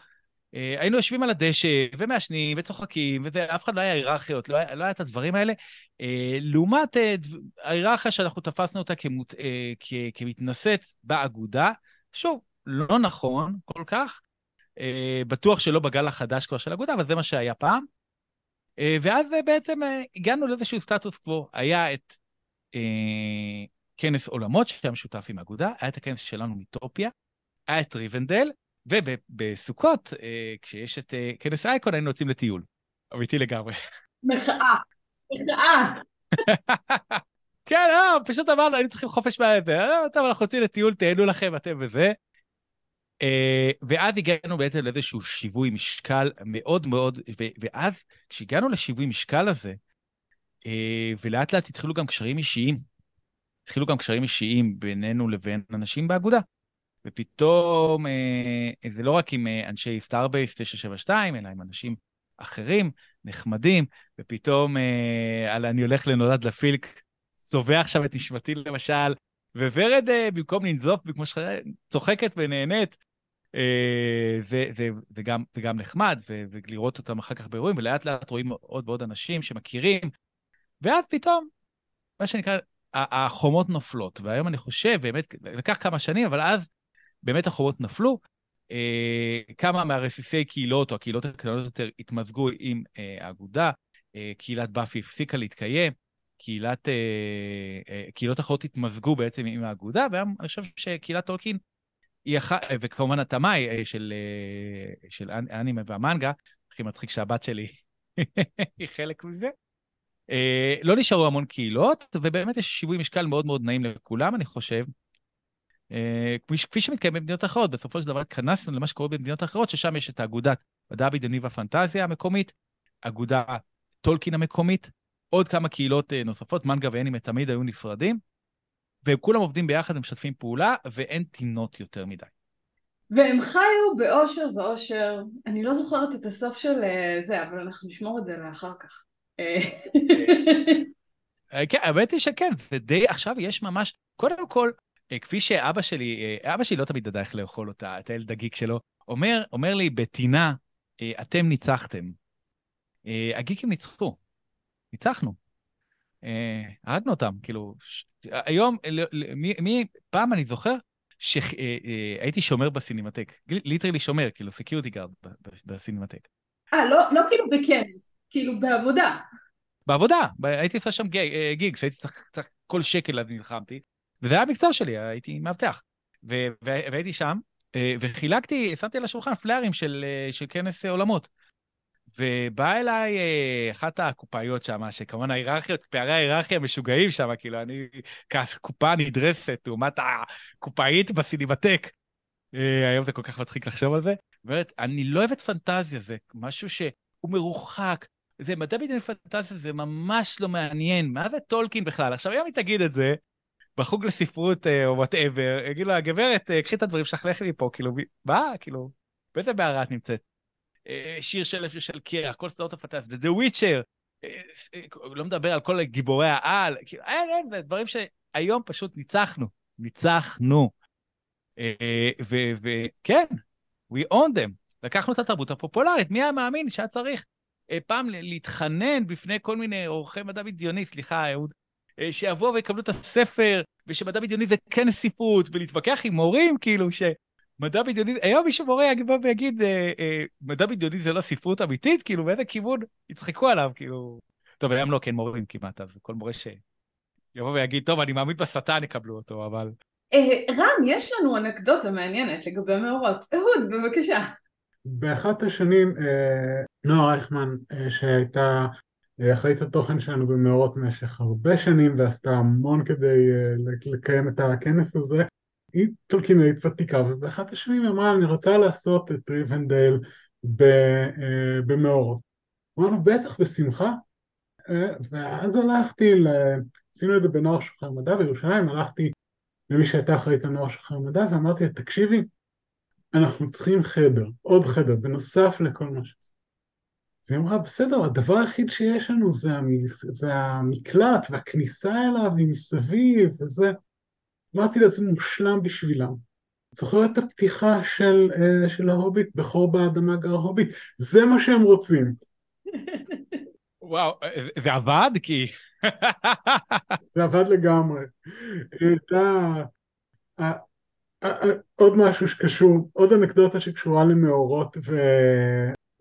אה, היינו יושבים על הדשא ומעשנים וצוחקים, ואף אחד לא היה היררכיות, לא, היה, לא היה את הדברים האלה. אה, לעומת אה, ההיררכיה שאנחנו תפסנו אותה כמות, כ, כמתנשאת באגודה, שוב, לא נכון כל כך, בטוח שלא בגל החדש כבר של אגודה, אבל זה מה שהיה פעם. ואז בעצם הגענו לאיזשהו סטטוס קוו. היה את כנס עולמות שהיה משותף עם אגודה, היה את הכנס שלנו מטופיה, היה את ריבנדל, ובסוכות, אה, כשיש את אה, כנס אייקון, היינו יוצאים לטיול. אמיתי לגמרי. מחאה. מחאה. כן, לא, פשוט אמרנו, היינו צריכים חופש מהזה. אה, טוב, אנחנו יוצאים לטיול, תהנו לכם, אתם וזה. ואז הגענו בעצם לאיזשהו שיווי משקל מאוד מאוד, ואז כשהגענו לשיווי משקל הזה, ולאט לאט התחילו גם קשרים אישיים, התחילו גם קשרים אישיים בינינו לבין אנשים באגודה. ופתאום אה, זה לא רק עם אה, אנשי סטארבייס 972, אלא עם אנשים אחרים, נחמדים, ופתאום אה, על אני הולך לנולד לפילק, צובע עכשיו את נשמתי למשל, וורד אה, במקום לנזוף כמו צוחקת ונהנית, אה, זה, זה, גם, זה גם נחמד, ו, ולראות אותם אחר כך באירועים, ולאט לאט רואים עוד ועוד אנשים שמכירים, ואז פתאום, מה שנקרא, החומות נופלות. והיום אני חושב, באמת, לקח כמה שנים, אבל אז באמת החומות נפלו. אה, כמה מהרסיסי קהילות, או הקהילות הקטנות יותר, התמזגו עם אה, האגודה. אה, קהילת באפי הפסיקה להתקיים. קהילת, קהילות אחרות התמזגו בעצם עם האגודה, והיום אני חושב שקהילת טולקין אחת, וכמובן התמאי של, של האנימה והמנגה, הכי מצחיק שהבת שלי היא חלק מזה. לא נשארו המון קהילות, ובאמת יש שיווי משקל מאוד מאוד נעים לכולם, אני חושב. אה, כפי שמתקיים במדינות אחרות, בסופו של דבר התכנסנו למה שקורה במדינות אחרות, ששם יש את האגודת מדע הבדיוני והפנטזיה המקומית, אגודה טולקין המקומית, עוד כמה קהילות אה, נוספות, מנגה ואנימה תמיד היו נפרדים, והם כולם עובדים ביחד ומשתפים פעולה, ואין טינות יותר מדי. והם חיו באושר ואושר, אני לא זוכרת את הסוף של אה, זה, אבל אנחנו נשמור את זה לאחר כך. כן, האמת היא שכן, ודי עכשיו יש ממש, קודם כל, כפי שאבא שלי, אה, אבא שלי לא תמיד ידע איך לאכול אותה, את הילד הגיק שלו, אומר, אומר לי, בטינה, אה, אתם ניצחתם. הגיקים ניצחו, ניצחנו. הרגנו אותם, כאילו, ש... היום, מי, מי, פעם אני זוכר שהייתי שומר בסינמטק, literally שומר, כאילו security guard בסינמטק. אה, לא, לא כאילו בכנס, כאילו בעבודה. בעבודה, הייתי עושה שם gigs, הייתי צריך, צריך כל שקל אז נלחמתי, וזה היה המקצוע שלי, הייתי מאבטח. והייתי שם, אה, וחילקתי, שמתי על השולחן פליירים של, אה, של כנס עולמות. ובאה אליי אה, אחת הקופאיות שם, שכמובן ההיררכיות, פערי ההיררכיה משוגעים שם, כאילו, אני כקופה נדרסת לעומת הקופאית בסינמטק. אה, היום זה כל כך מצחיק לחשוב על זה. אומרת, אני לא אוהבת פנטזיה, זה משהו שהוא מרוחק. זה מדע בדיוני פנטזיה, זה ממש לא מעניין. מה זה טולקין בכלל? עכשיו, היום היא תגיד את זה, בחוג לספרות אה, או whatever, יגיד לו, הגברת, קחי את הדברים שלך, לכי מפה, כאילו, מה? כאילו, באיזה בערה את נמצאת? אה, שיר של של קירה, כל סדרות הפנטזיה, The Witcher, אה, אה, לא מדבר על כל גיבורי העל, כאילו, אין, אין, זה דברים שהיום פשוט ניצחנו, ניצחנו. וכן, we own them. לקחנו את התרבות הפופולרית, מי היה מאמין שהיה צריך פעם להתחנן בפני כל מיני עורכי מדע בדיוני, סליחה, אהוד, שיבואו ויקבלו את הספר, ושמדע בדיוני זה כן ספרות, ולהתווכח עם מורים, כאילו, ש... מדע בדיוני, היום מישהו מורה יבוא ויגיד, אה, אה, מדע בדיוני זה לא ספרות אמיתית? כאילו, באיזה כיוון יצחקו עליו, כאילו... טוב, היום לא, כן מורים כמעט, אז כל מורה שיבוא ויגיד, טוב, אני מאמין בשטן, יקבלו אותו, אבל... אה, רם, יש לנו אנקדוטה מעניינת לגבי המאורות. אהוד, בבקשה. באחת השנים, אה, נועה רייכמן, אה, שהייתה אה, אחראית התוכן שלנו במאורות במשך הרבה שנים ועשתה המון כדי לקיים את הכנס הזה, היא טולקינאית ותיקה, ובאחת השנים אמרה, אני רוצה לעשות את ריבנדל אה, במאורות. אמרנו, בטח, בשמחה. אה, ואז הלכתי, עשינו את זה בנוער שוחר מדע בירושלים, הלכתי למי שהייתה אחראית לנוער שוחר מדע, ואמרתי לה, תקשיבי, אנחנו צריכים חדר, עוד חדר, בנוסף לכל מה שזה. אז היא אמרה, בסדר, הדבר היחיד שיש לנו זה, זה המקלט והכניסה אליו היא מסביב וזה. אמרתי לה, זה מושלם בשבילם. זוכר את הפתיחה של, uh, של ההוביט, בכור באדמה גר הוביט? זה מה שהם רוצים. וואו, זה עבד? כי... זה עבד לגמרי. הייתה... עוד משהו שקשור, עוד אנקדוטה שקשורה למאורות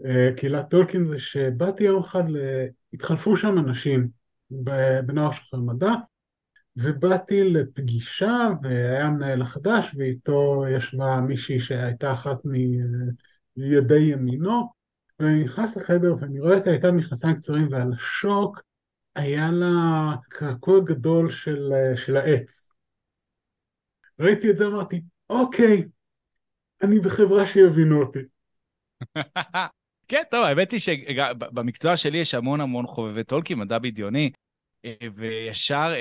וקהילת טולקין זה שבאתי יום אחד, התחלפו שם אנשים בנוער שוחר מדע, ובאתי לפגישה והיה מנהל החדש ואיתו ישבה מישהי שהייתה אחת מידי ימינו ואני נכנס לחדר ואני רואה אותה הייתה מכנסיים קצרים ועל השוק היה לה קעקוע גדול של, של העץ. ראיתי את זה אמרתי אוקיי אני בחברה שיבינו אותי. כן, טוב, האמת היא שבמקצוע שלי יש המון המון חובבי טולקין, מדע בדיוני. אה, וישר,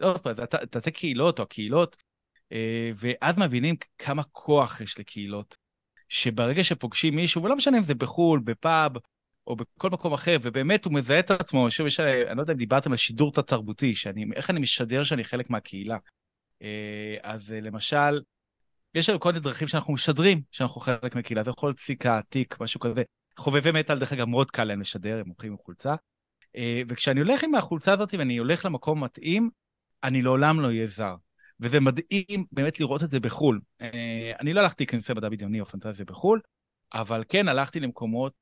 עוד פעם, תתי קהילות או הקהילות, אה, ואז מבינים כמה כוח יש לקהילות. שברגע שפוגשים מישהו, ולא משנה אם זה בחו"ל, בפאב, או בכל מקום אחר, ובאמת הוא מזהה את עצמו, שוב, יש, אני לא יודע אם דיברתם על שידור תת-תרבותי, איך אני משדר שאני חלק מהקהילה. אה, אז למשל, יש לנו כל מיני דרכים שאנחנו משדרים שאנחנו חלק מהקהילה, זה יכול להיות סיכה, תיק, משהו כזה. חובבי מטאל, דרך אגב, מאוד קל להם לשדר, הם הולכים עם חולצה. אה, וכשאני הולך עם החולצה הזאת ואני הולך למקום מתאים, אני לעולם לא אהיה זר. וזה מדהים באמת לראות את זה בחו"ל. אה, אני לא הלכתי לכנסי מדע בדיוני או פנטזיה בחו"ל, אבל כן הלכתי למקומות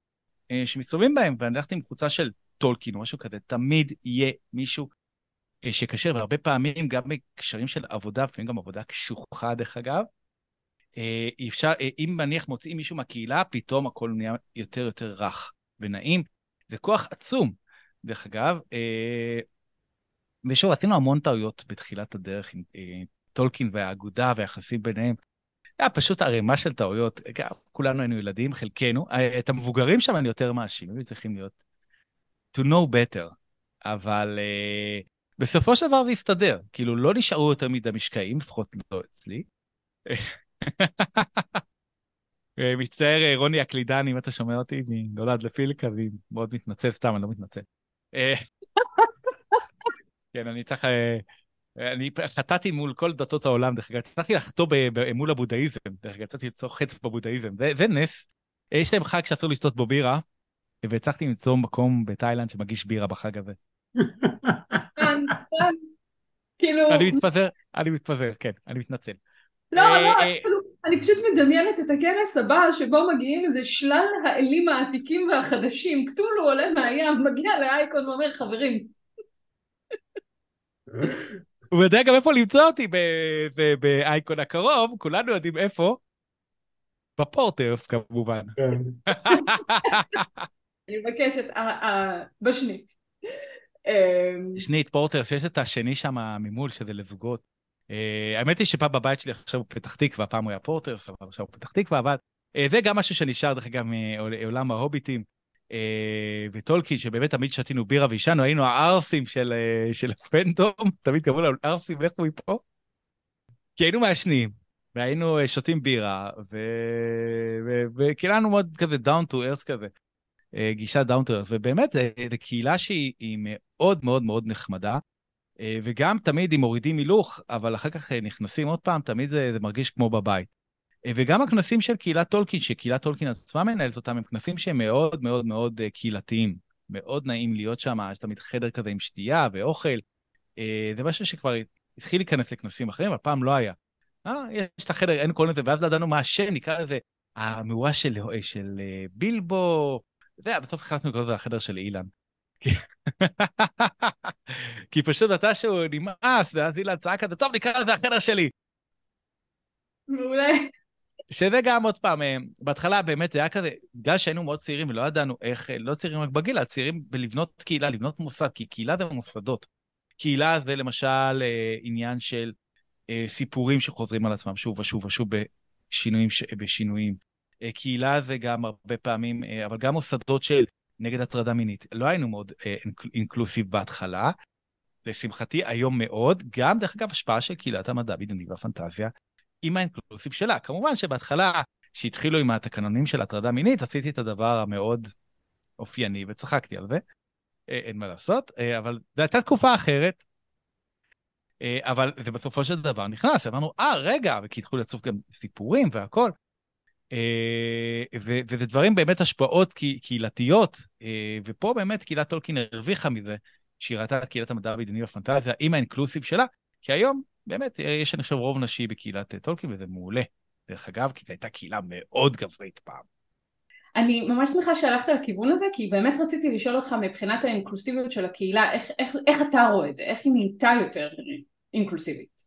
אה, שמסתובבים בהם, ואני הלכתי עם קבוצה של טולקין או משהו כזה, תמיד יהיה מישהו שקשר, והרבה פעמים גם בקשרים של עבודה, לפעמים גם עבודה קשוחה דרך אגב, אפשר, אם נניח מוצאים מישהו מהקהילה, פתאום הכל נהיה יותר יותר רך ונעים. זה כוח עצום. דרך אגב. אה, ושוב, עשינו המון טעויות בתחילת הדרך עם אה, טולקין והאגודה והיחסים ביניהם. היה פשוט ערימה של טעויות, כולנו היינו ילדים, חלקנו. אה, את המבוגרים שם אני יותר מאשים, היו צריכים להיות to know better. אבל uh, בסופו של דבר זה הסתדר, כאילו לא נשארו יותר מדי משקעים, לפחות לא אצלי. מצטער, רוני הקלידן, אם אתה שומע אותי, אני נולד לפיליקה, ואני מאוד מתנצל, סתם, אני לא מתנצל. אה, כן, אני צריך... אה, אני חטאתי מול כל דתות העולם, דרך אגב, הצלחתי לחטוא מול הבודהיזם, דרך אגב, יצאתי ליצור חטא בבודהיזם, זה, זה נס. אה, יש להם חג שאסור לשתות בו בירה, והצלחתי למצוא מקום בתאילנד שמגיש בירה בחג הזה. כאילו... אני מתפזר, אני מתפזר, כן, אני מתנצל. לא, לא, כאילו, אני פשוט מדמיינת את הכנס הבא שבו מגיעים איזה שלל האלים העתיקים והחדשים, קטולו עולה מהים, מגיע לאייקון ואומר חברים. הוא יודע גם איפה למצוא אותי באייקון הקרוב, כולנו יודעים איפה. בפורטרס כמובן. כן. אני מבקשת, בשנית. שנית, פורטר, שיש את השני שם ממול, שזה לזוגות. האמת היא שפעם בבית שלי עכשיו הוא פתח תקווה, פעם הוא היה פורטר, סבבה, עכשיו הוא פתח תקווה, אבל זה גם משהו שנשאר, דרך אגב, מעולם ההוביטים. וטולקין, שבאמת תמיד שתינו בירה ועישנו, היינו הערסים של, הפנטום, תמיד קראו לנו ערסים, הוא מפה? כי היינו מעשנים, והיינו שותים בירה, וקיללנו מאוד כזה down to earth כזה, גישה down to earth, ובאמת, זו קהילה שהיא מאוד מאוד מאוד נחמדה, וגם תמיד אם מורידים הילוך, אבל אחר כך נכנסים עוד פעם, תמיד זה, זה מרגיש כמו בבית. וגם הכנסים של קהילת טולקין, שקהילת טולקין עצמה מנהלת אותם, הם כנסים שהם מאוד מאוד מאוד קהילתיים. מאוד נעים להיות שם, יש תמיד חדר כזה עם שתייה ואוכל. זה משהו שכבר התחיל להיכנס לכנסים אחרים, אבל פעם לא היה. אה, יש את החדר, אין קוראים לזה, ואז לא ידענו מה השם, נקרא לזה המאורה של, של בילבו. זה, בסוף החלטנו לקרוא לזה החדר של אילן. כי פשוט אתה שהוא נמאס, ואז אילן צעק כזה, טוב, נקרא לזה החדר שלי. מעולה. שזה גם עוד פעם, בהתחלה באמת זה היה כזה, בגלל שהיינו מאוד צעירים ולא ידענו איך, לא צעירים רק בגיל, אלא צעירים בלבנות קהילה, לבנות מוסד, כי קהילה זה מוסדות. קהילה זה למשל עניין של סיפורים שחוזרים על עצמם שוב ושוב ושוב בשינויים. בשינויים. קהילה זה גם הרבה פעמים, אבל גם מוסדות של נגד הטרדה מינית. לא היינו מאוד אינקלוסיב בהתחלה, לשמחתי היום מאוד, גם דרך אגב השפעה של קהילת המדע בדיוני והפנטזיה, עם האינקלוסיב שלה. כמובן שבהתחלה, כשהתחילו עם התקנונים של הטרדה מינית, עשיתי את הדבר המאוד אופייני וצחקתי על זה. אין מה לעשות, אבל זו הייתה תקופה אחרת. אבל זה בסופו של דבר נכנס, אמרנו, אה, רגע, וכי התחילו לצוף גם סיפורים והכל. וזה דברים באמת השפעות קהילתיות, ופה באמת קהילת טולקין הרוויחה מזה, שהיא ראתה את קהילת המדע הבדיוני והפנטזיה עם האינקלוסיב שלה, כי היום באמת יש, אני חושב, רוב נשי בקהילת טולקין, וזה מעולה. דרך אגב, כי זו הייתה קהילה מאוד גברית פעם. אני ממש שמחה שהלכת לכיוון הזה, כי באמת רציתי לשאול אותך מבחינת האינקלוסיביות של הקהילה, איך, איך, איך אתה רואה את זה? איך היא נהייתה יותר אינקלוסיבית?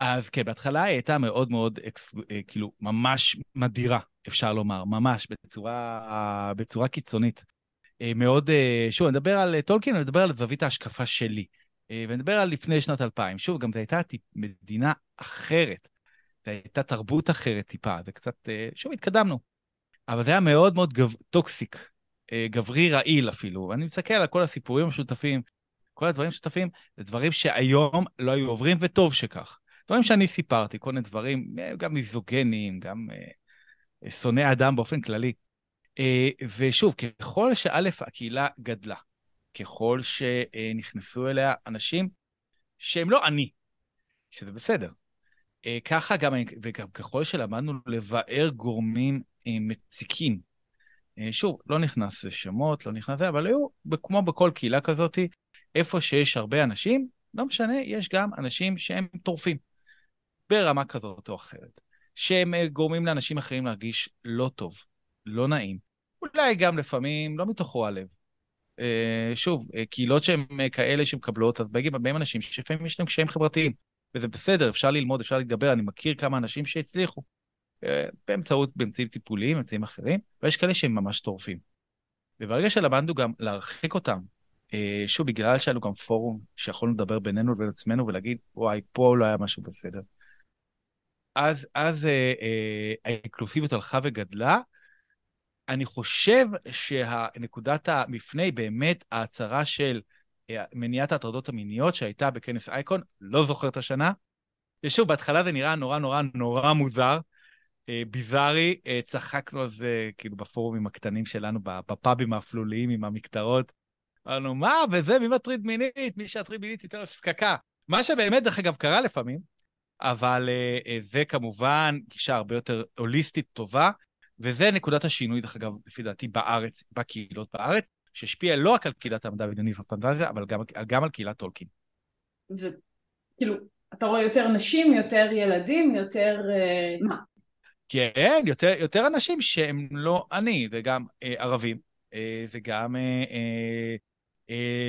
אז כן, בהתחלה היא הייתה מאוד מאוד, אקס, כאילו, ממש מדירה, אפשר לומר, ממש, בצורה, בצורה קיצונית. מאוד, שוב, אני מדבר על טולקין, אני מדבר על זווית ההשקפה שלי. ואני מדבר על לפני שנת 2000. שוב, גם זו הייתה מדינה אחרת. זו הייתה תרבות אחרת טיפה, וקצת, שוב, התקדמנו. אבל זה היה מאוד מאוד גב... טוקסיק, גברי רעיל אפילו. ואני מסתכל על כל הסיפורים המשותפים, כל הדברים המשותפים, זה דברים שהיום לא היו עוברים, וטוב שכך. דברים שאני סיפרתי, כל מיני דברים, גם מיזוגנים, גם שונאי אדם באופן כללי. ושוב, ככל שא', הקהילה גדלה, ככל שנכנסו אליה אנשים שהם לא אני, שזה בסדר. ככה גם, וגם ככל שלמדנו לבאר גורמים מציקים. שוב, לא נכנס לשמות, לא נכנס זה, אבל היו, כמו בכל קהילה כזאת, איפה שיש הרבה אנשים, לא משנה, יש גם אנשים שהם טורפים, ברמה כזאת או אחרת, שהם גורמים לאנשים אחרים להרגיש לא טוב, לא נעים. אולי גם לפעמים, לא מתוך רוע לב. שוב, קהילות שהן כאלה שמקבלות, אז באים אנשים שלפעמים יש להם קשיים חברתיים, וזה בסדר, אפשר ללמוד, אפשר להתגבר, אני מכיר כמה אנשים שהצליחו. באמצעות, באמצעים טיפוליים, אמצעים אחרים, ויש כאלה שהם ממש טורפים. וברגע שלמדנו גם להרחיק אותם, שוב, בגלל שהיה לנו גם פורום שיכולנו לדבר בינינו לבין עצמנו ולהגיד, וואי, פה לא היה משהו בסדר. אז, אז אה, אה, האינקלוסיביות הלכה וגדלה. אני חושב שנקודת המפנה היא באמת ההצהרה של אה, מניעת ההטרדות המיניות שהייתה בכנס אייקון, לא זוכר את השנה. ושוב, בהתחלה זה נראה נורא נורא נורא מוזר. ביזארי, צחקנו על זה כאילו בפורומים הקטנים שלנו, בפאבים האפלוליים עם המקטרות. אמרנו, מה, וזה, מי מטריד מינית? מי שיטריד מינית ייתן לו סקקה. מה שבאמת, דרך אגב, קרה לפעמים, אבל זה כמובן גישה הרבה יותר הוליסטית טובה, וזה נקודת השינוי, דרך אגב, לפי דעתי, בארץ, בקהילות בארץ, שהשפיע לא רק על קהילת המדע הבדיוני והפנטזיה, אבל גם, גם על קהילת טולקין. וכאילו, אתה רואה יותר נשים, יותר ילדים, יותר... מה? כן, יותר, יותר אנשים שהם לא אני, וגם אה, ערבים, אה, וגם אה, אה, אה,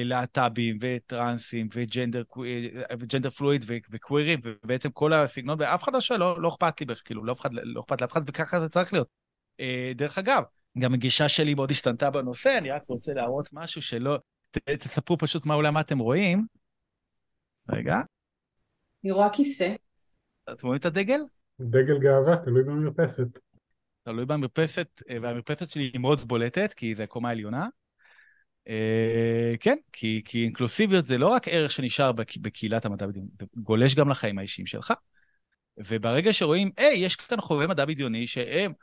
להט"בים וטרנסים וג'נדר, אה, וג'נדר פלואיד וקווירים, ובעצם כל הסגנון, ואף אחד לא שואל, לא, לא אכפת לי, כאילו, לא אכפת, לא אכפת לאף אחד, וככה זה צריך להיות. אה, דרך אגב, גם הגישה שלי מאוד השתנתה בנושא, אני רק רוצה להראות משהו שלא... ת, תספרו פשוט מה אולי מה אתם רואים. רגע. אני רואה כיסא. אתם רואים את הדגל? דגל גאווה, תלוי במרפסת. תלוי במרפסת, אה, והמרפסת שלי היא מאוד בולטת, כי זה קומה עליונה. אה, כן, כי, כי אינקלוסיביות זה לא רק ערך שנשאר בקהילת המדע בדיוני, גולש גם לחיים האישיים שלך. וברגע שרואים, היי, יש כאן חובבי מדע בדיוני שהם,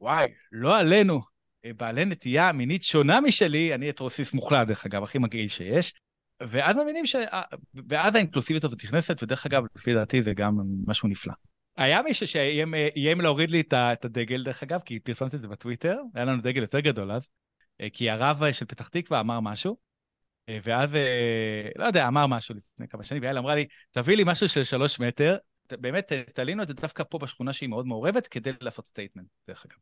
וואי, לא עלינו, אה, בעלי נטייה מינית שונה משלי, אני הטרוסיסט מוחלט, דרך אגב, הכי מגעיל שיש. ואז מבינים ש... ואז האינקלוסיביות הזאת נכנסת, ודרך אגב, לפי דעתי זה גם משהו נפלא. היה מישהו שאיים להוריד לי את הדגל, דרך אגב, כי פרסמתי את זה בטוויטר, היה לנו דגל יותר גדול אז, אה, כי הרב של פתח תקווה אמר משהו, אה, ואז, אה, לא יודע, אמר משהו לפני כמה שנים, ויאללה אמרה לי, תביא לי משהו של שלוש מטר, באמת, תלינו את זה דווקא פה בשכונה שהיא מאוד מעורבת, כדי לעשות statement, דרך אגב.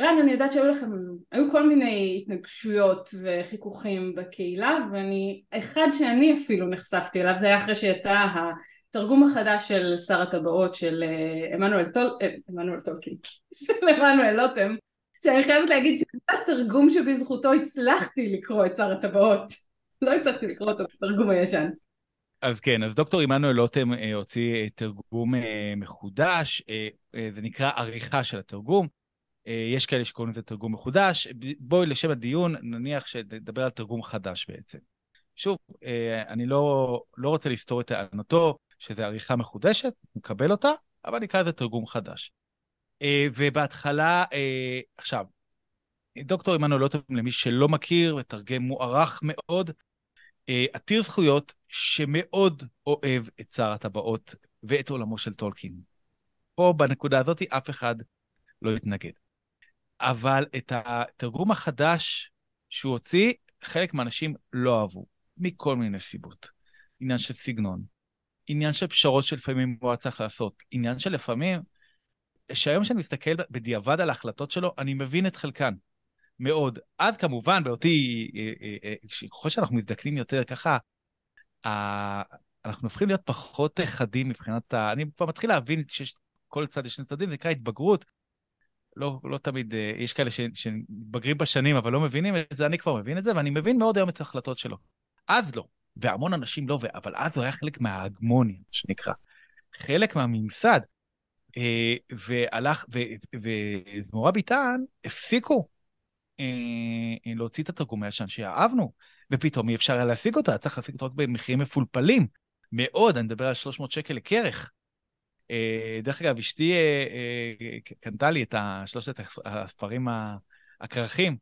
רן, אני יודעת שהיו לכם, היו כל מיני התנגשויות וחיכוכים בקהילה, ואני, אחד שאני אפילו נחשפתי אליו, זה היה אחרי שיצא התרגום החדש של שר הטבעות של עמנואל טולקין, של עמנואל לוטם, שאני חייבת להגיד שזה התרגום שבזכותו הצלחתי לקרוא את שר הטבעות. לא הצלחתי לקרוא את התרגום הישן. אז כן, אז דוקטור עמנואל לוטם אה, הוציא אה, תרגום אה, מחודש, זה נקרא עריכה של התרגום. יש כאלה שקוראים לזה תרגום מחודש. בואי לשם הדיון, נניח שנדבר על תרגום חדש בעצם. שוב, אני לא, לא רוצה לסתור את טענתו שזו עריכה מחודשת, מקבל אותה, אבל נקרא לזה תרגום חדש. אה, ובהתחלה, אה, עכשיו, דוקטור עמנואל לוטם, למי שלא מכיר, מתרגם מוערך מאוד, אה, עתיר זכויות שמאוד אוהב את שר הטבעות ואת עולמו של טולקין. פה, בנקודה הזאת, אף אחד לא יתנגד. אבל את התרגום החדש שהוא הוציא, חלק מהאנשים לא אהבו, מכל מיני סיבות. עניין של סגנון, עניין של פשרות שלפעמים הוא היה צריך לעשות, עניין שלפעמים שהיום כשאני מסתכל בדיעבד על ההחלטות שלו, אני מבין את חלקן. מאוד. אז כמובן, באותי, אה, אה, אה, ככל שאנחנו מזדקנים יותר, ככה, אנחנו הופכים להיות פחות חדים מבחינת ה... אני כבר מתחיל להבין שיש כל צד יש שני צדדים, זה נקרא התבגרות. לא, לא תמיד, יש כאלה שמתבגרים בשנים אבל לא מבינים את זה, אני כבר מבין את זה, ואני מבין מאוד היום את ההחלטות שלו. אז לא, והמון אנשים לא, אבל אז הוא היה חלק מההגמוניה, שנקרא. חלק מהממסד. אה, והלך, וזמורה ביטן הפסיקו אה, להוציא את התרגום הישן שאהבנו, ופתאום אי אפשר היה להשיג אותו, היה צריך להשיג אותו רק במחירים מפולפלים. מאוד, אני מדבר על 300 שקל לכרך. אה, דרך אגב, אשתי קנתה לי את שלושת הספרים הכרכים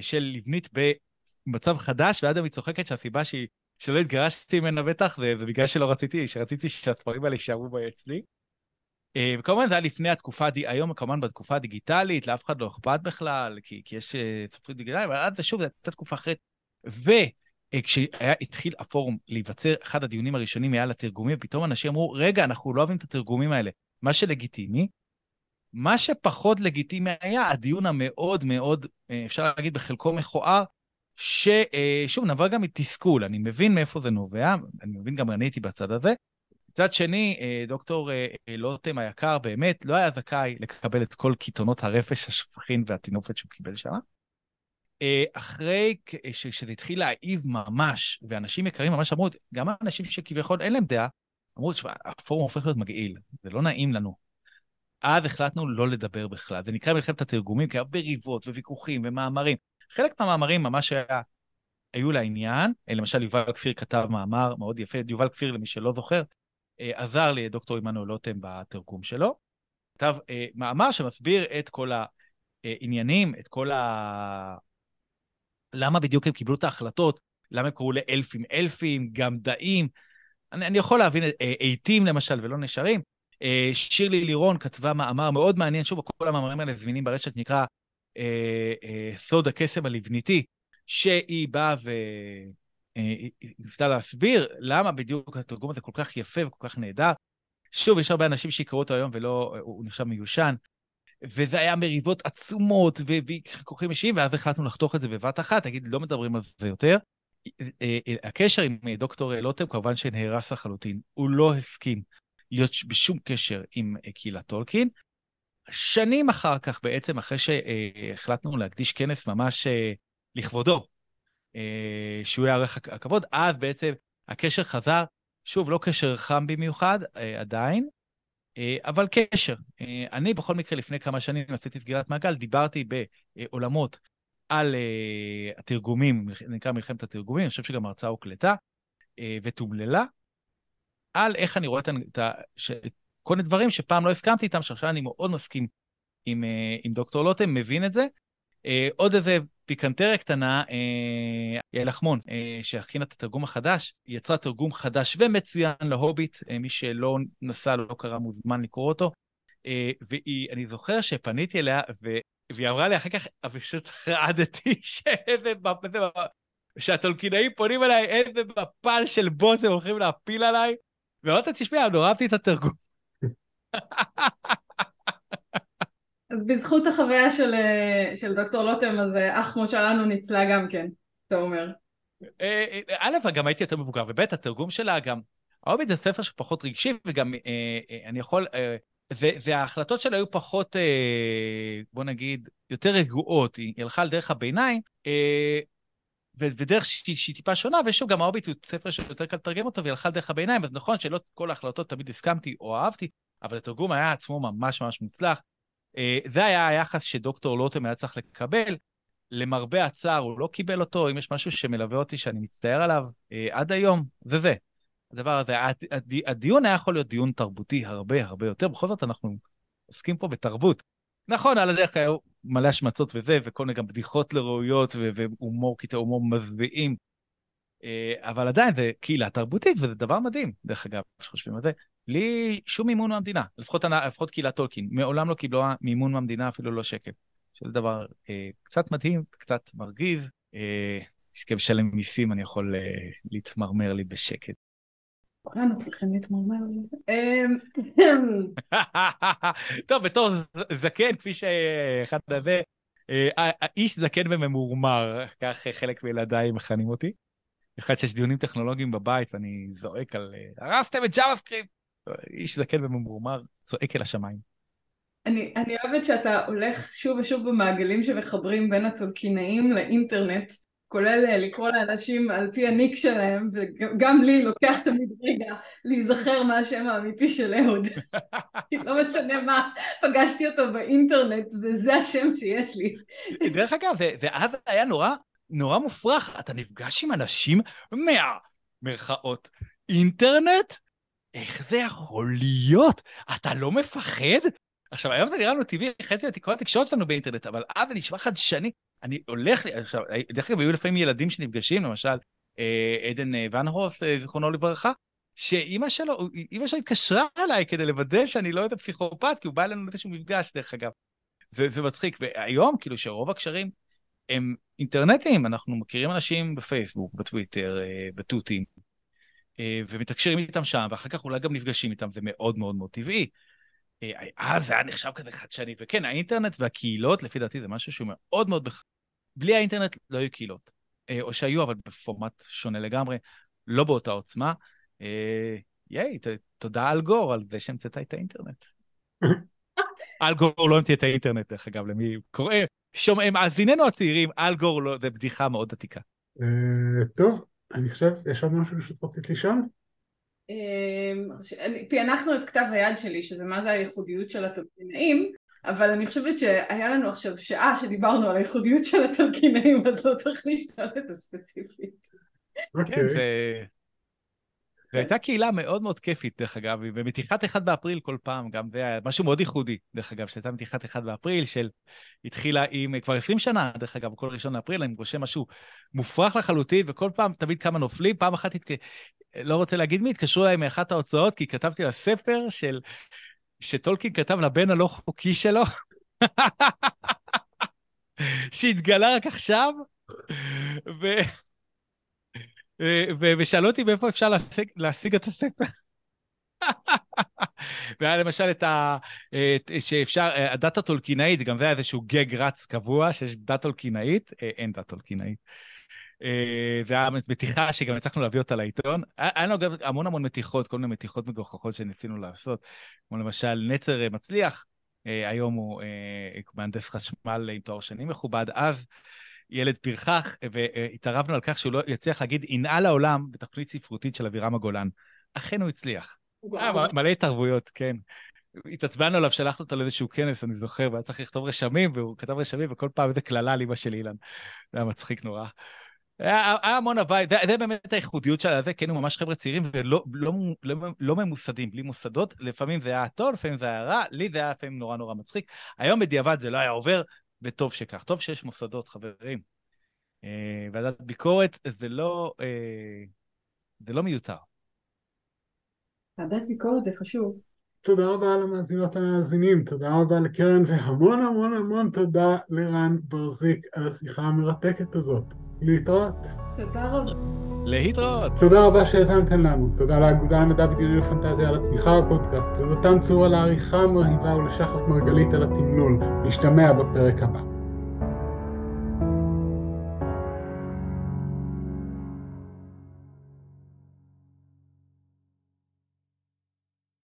של לבנית במצב חדש, ועד היום היא צוחקת שהסיבה שהיא, שלא התגרשתי ממנה בטח, זה, זה בגלל שלא רציתי, שרציתי שהספרים האלה יישארו אצלי. אה, וכמובן זה היה לפני התקופה, היום כמובן בתקופה הדיגיטלית, לאף אחד לא אכפת בכלל, כי, כי יש אה, ספרים דיגיטליים, אבל אז שוב, זו הייתה תקופה אחרת. וכשהתחיל הפורום להיווצר, אחד הדיונים הראשונים היה לתרגומים, פתאום אנשים אמרו, רגע, אנחנו לא אוהבים את התרגומים האלה. מה שלגיטימי, מה שפחות לגיטימי היה הדיון המאוד מאוד, אה, אפשר להגיד בחלקו מכוער, ששוב, נבע גם מתסכול, אני מבין מאיפה זה נובע, אני מבין גם אני הייתי בצד הזה, מצד שני, אה, דוקטור אה, אה, לוטם היקר באמת לא היה זכאי לקבל את כל קיתונות הרפש, השפכין והטינופת שהוא קיבל שם. אחרי שזה התחיל להעיב ממש, ואנשים יקרים ממש אמרו, גם אנשים שכביכול אין להם דעה, אמרו, תשמע, הפורום הופך להיות מגעיל, זה לא נעים לנו. אז החלטנו לא לדבר בכלל. זה נקרא מלחמת התרגומים, כי הרבה ריבות וויכוחים ומאמרים. חלק מהמאמרים ממש היה, היו לעניין, למשל יובל כפיר כתב מאמר מאוד יפה, יובל כפיר, למי שלא זוכר, אה, עזר לדוקטור עמנואל לוטם בתרגום שלו. כתב אה, מאמר שמסביר את כל העניינים, את כל ה... למה בדיוק הם קיבלו את ההחלטות, למה הם קראו לאלפים אלפים, גם דאים. אני, אני יכול להבין, אה, עיתים למשל ולא נשרים. שירלי לירון כתבה מאמר מאוד מעניין, שוב, כל המאמרים האלה זמינים ברשת, נקרא סוד הקסם הלבניתי, שהיא באה ו... ניסתה להסביר למה בדיוק התרגום הזה כל כך יפה וכל כך נהדר. שוב, יש הרבה אנשים שיקראו אותו היום ולא, הוא נחשב מיושן. וזה היה מריבות עצומות וויכוחים אישיים, ואז החלטנו לחתוך את זה בבת אחת, נגיד, לא מדברים על זה יותר. הקשר עם דוקטור לוטם כמובן שנהרס לחלוטין. הוא לא הסכים להיות בשום קשר עם קהילת טולקין, שנים אחר כך, בעצם אחרי שהחלטנו להקדיש כנס ממש לכבודו, שהוא יהיה ערך הכבוד, אז בעצם הקשר חזר, שוב, לא קשר חם במיוחד, עדיין, אבל קשר. אני בכל מקרה לפני כמה שנים עשיתי סגירת מעגל, דיברתי בעולמות על התרגומים, נקרא מלחמת התרגומים, אני חושב שגם ההרצאה הוקלטה ותומללה, על איך אני רואה את ה... כל מיני דברים שפעם לא הסכמתי איתם, שעכשיו אני מאוד מסכים עם, אה, עם דוקטור לוטם, מבין את זה. אה, עוד איזה פיקנטריה קטנה, אה, יעל לחמון, שהכינה את התרגום החדש, יצרה תרגום חדש ומצוין להוביט, מי שלא נסע, לא קרא, מוזמן לקרוא אותו. ואני זוכר שפניתי אליה, ו... והיא אמרה לי אחר כך, פשוט רעדתי, שהטולקינאים פונים אליי, איזה מפל של בוס הם הולכים להפיל עליי. ואמרתי, תשמע, נורא אהבתי את התרגום. בזכות החוויה של, אה, של דוקטור לוטם, אז אה, אח כמו שלנו ניצלה גם כן, אתה אומר. אה, א', גם הייתי יותר מבוגר, וב', התרגום שלה גם, ההוביט זה ספר שפחות רגשי, וגם אני יכול, וההחלטות שלה היו פחות, בוא נגיד, יותר רגועות, היא הלכה על דרך הביניים, ודרך שהיא, טיפה שונה, ושוב, גם ההוביט הוא ספר שיותר קל לתרגם אותו, והיא הלכה על דרך הביניים, אז נכון שלא כל ההחלטות תמיד הסכמתי או אהבתי, אבל התרגום היה עצמו ממש ממש מוצלח. אה, זה היה היחס שדוקטור לוטם היה צריך לקבל. למרבה הצער, הוא לא קיבל אותו, אם יש משהו שמלווה אותי שאני מצטער עליו, אה, עד היום, זה זה. הדבר הזה, הדיון היה יכול להיות דיון תרבותי הרבה הרבה יותר, בכל זאת אנחנו עוסקים פה בתרבות. נכון, על הדרך היו מלא השמצות וזה, וכל מיני גם בדיחות לראויות והומור, קטעי הומור מזוויעים. אה, אבל עדיין זה קהילה תרבותית, וזה דבר מדהים, דרך אגב, כשחושבים על זה. בלי שום מימון מהמדינה, לפחות, לפחות קהילת טולקין, מעולם לא קיבלה מימון מהמדינה, אפילו לא שקל. שזה דבר אה, קצת מדהים, קצת מרגיז. אה, שכמשלם מיסים אני יכול אה, להתמרמר לי בשקט. כולנו צריכים להתמרמר על זה. אמ, טוב, בתור זקן, כפי שאחד הזה, אה, איש זקן וממורמר, כך חלק מילדיי מכנים אותי. אחד שיש דיונים טכנולוגיים בבית ואני זועק על הרסתם את script. איש זקן וממורמר צועק אל השמיים. אני, אני אוהבת שאתה הולך שוב ושוב במעגלים שמחברים בין הטולקינאים לאינטרנט, כולל אה, לקרוא לאנשים על פי הניק שלהם, וגם לי לוקח תמיד רגע להיזכר מה השם האמיתי של אהוד. לא משנה מה, פגשתי אותו באינטרנט, וזה השם שיש לי. דרך אגב, ואז היה נורא, נורא מופרך, אתה נפגש עם אנשים מהמרכאות אינטרנט? איך זה יכול להיות? אתה לא מפחד? עכשיו, היום זה נראה לנו טבעי, חצי מהתקרות התקשורת שלנו באינטרנט, אבל אז זה נשמע חדשני. אני הולך, עכשיו, דרך אגב, היו לפעמים ילדים שנפגשים, למשל, אה, עדן אה, ונהורס, אה, זיכרונו לברכה, שאימא שלו, אימא שלו התקשרה אליי כדי לוודא שאני לא יודע פסיכופת, כי הוא בא אלינו לאיזשהו מפגש, דרך אגב. זה, זה מצחיק. והיום, כאילו, שרוב הקשרים הם אינטרנטיים, אנחנו מכירים אנשים בפייסבוק, בטוויטר, בתותים, אה, ומתקשרים איתם שם, ואחר כך אולי גם נפגשים איתם, זה מאוד מאוד מאוד טבעי. אה, אז זה היה נחשב כזה חדשני, וכן, האינטרנט והקהילות, לפי דעתי, זה משהו שהוא מאוד מאוד... בח... בלי האינטרנט לא היו קהילות. אה, או שהיו, אבל בפורמט שונה לגמרי, לא באותה עוצמה. ייי, תודה על גור על זה שהמצאת את האינטרנט. אל גור לא המציא את האינטרנט, דרך אגב, למי קורא, שומע, מאזיננו הצעירים, אל גור לא, זה בדיחה מאוד עתיקה. טוב, אני חושב, יש עוד משהו שאת רצית לשאול? אמ, פענחנו את כתב היד שלי, שזה מה זה הייחודיות של הטולקינאים, אבל אני חושבת שהיה לנו עכשיו שעה שדיברנו על הייחודיות של הטולקינאים, אז לא צריך לשאול את זה ספציפית. אוקיי. כן, זה... זו הייתה קהילה מאוד מאוד כיפית, דרך אגב, ומתיחת 1 באפריל כל פעם, גם זה היה משהו מאוד ייחודי, דרך אגב, שהייתה מתיחת 1 באפריל, של התחילה עם, כבר 20 שנה, דרך אגב, כל ראשון באפריל, אני רושם משהו מופרך לחלוטין, וכל פעם, תמיד כמה נופלים, פעם אחת, התק... לא רוצה להגיד מי, התקשרו אליי מאחת ההוצאות, כי כתבתי על הספר של, שטולקין כתב לבן הלא חוקי שלו, שהתגלה רק עכשיו, ו... ושאלו אותי מאיפה אפשר להשיג, להשיג את הספר. והיה למשל את ה... את, שאפשר, הדת הטולקינאית, גם זה היה איזשהו גג רץ קבוע, שיש דת טולקינאית, אה, אין דת טולקינאית. אה, והיה מתיחה שגם הצלחנו להביא אותה לעיתון. היה לנו גם המון המון מתיחות, כל מיני מתיחות מגוחכות שניסינו לעשות, כמו למשל נצר מצליח, היום הוא מהנדס חשמל עם תואר שני מכובד. אז ילד פרחח, והתערבנו על כך שהוא לא יצליח להגיד ינעל העולם בתוכנית ספרותית של אבירם הגולן. אכן הוא הצליח. מלא התערבויות, כן. התעצבנו עליו, שלחנו אותו לאיזשהו כנס, אני זוכר, והיה צריך לכתוב רשמים, והוא כתב רשמים, וכל פעם איזה קללה על אמא של אילן. זה היה מצחיק נורא. היה, היה המון הוואי, זה, זה באמת הייחודיות של הזה, כן, הוא ממש חבר'ה צעירים ולא לא, לא, לא ממוסדים, בלי מוסדות. לפעמים זה היה טוב, לפעמים זה היה רע, לי זה היה לפעמים נורא נורא מצחיק. היום בדיעבד זה לא היה עובר, וטוב שכך. טוב שיש מוסדות, חברים. אה, ועדת ביקורת זה לא, אה, זה לא מיותר. ועדת ביקורת זה חשוב. תודה רבה למאזינות המאזינים, תודה רבה לקרן, והמון המון המון תודה לרן ברזיק על השיחה המרתקת הזאת. להתראות. תודה רבה. להתראות. תודה רבה שהאזנתם לנו. תודה לאגודה למדע בדיוני לפנטזיה על התמיכה בפודקאסט. תודתם צור על העריכה המרהיבה ולשחף מרגלית על התמלול. נשתמע בפרק הבא.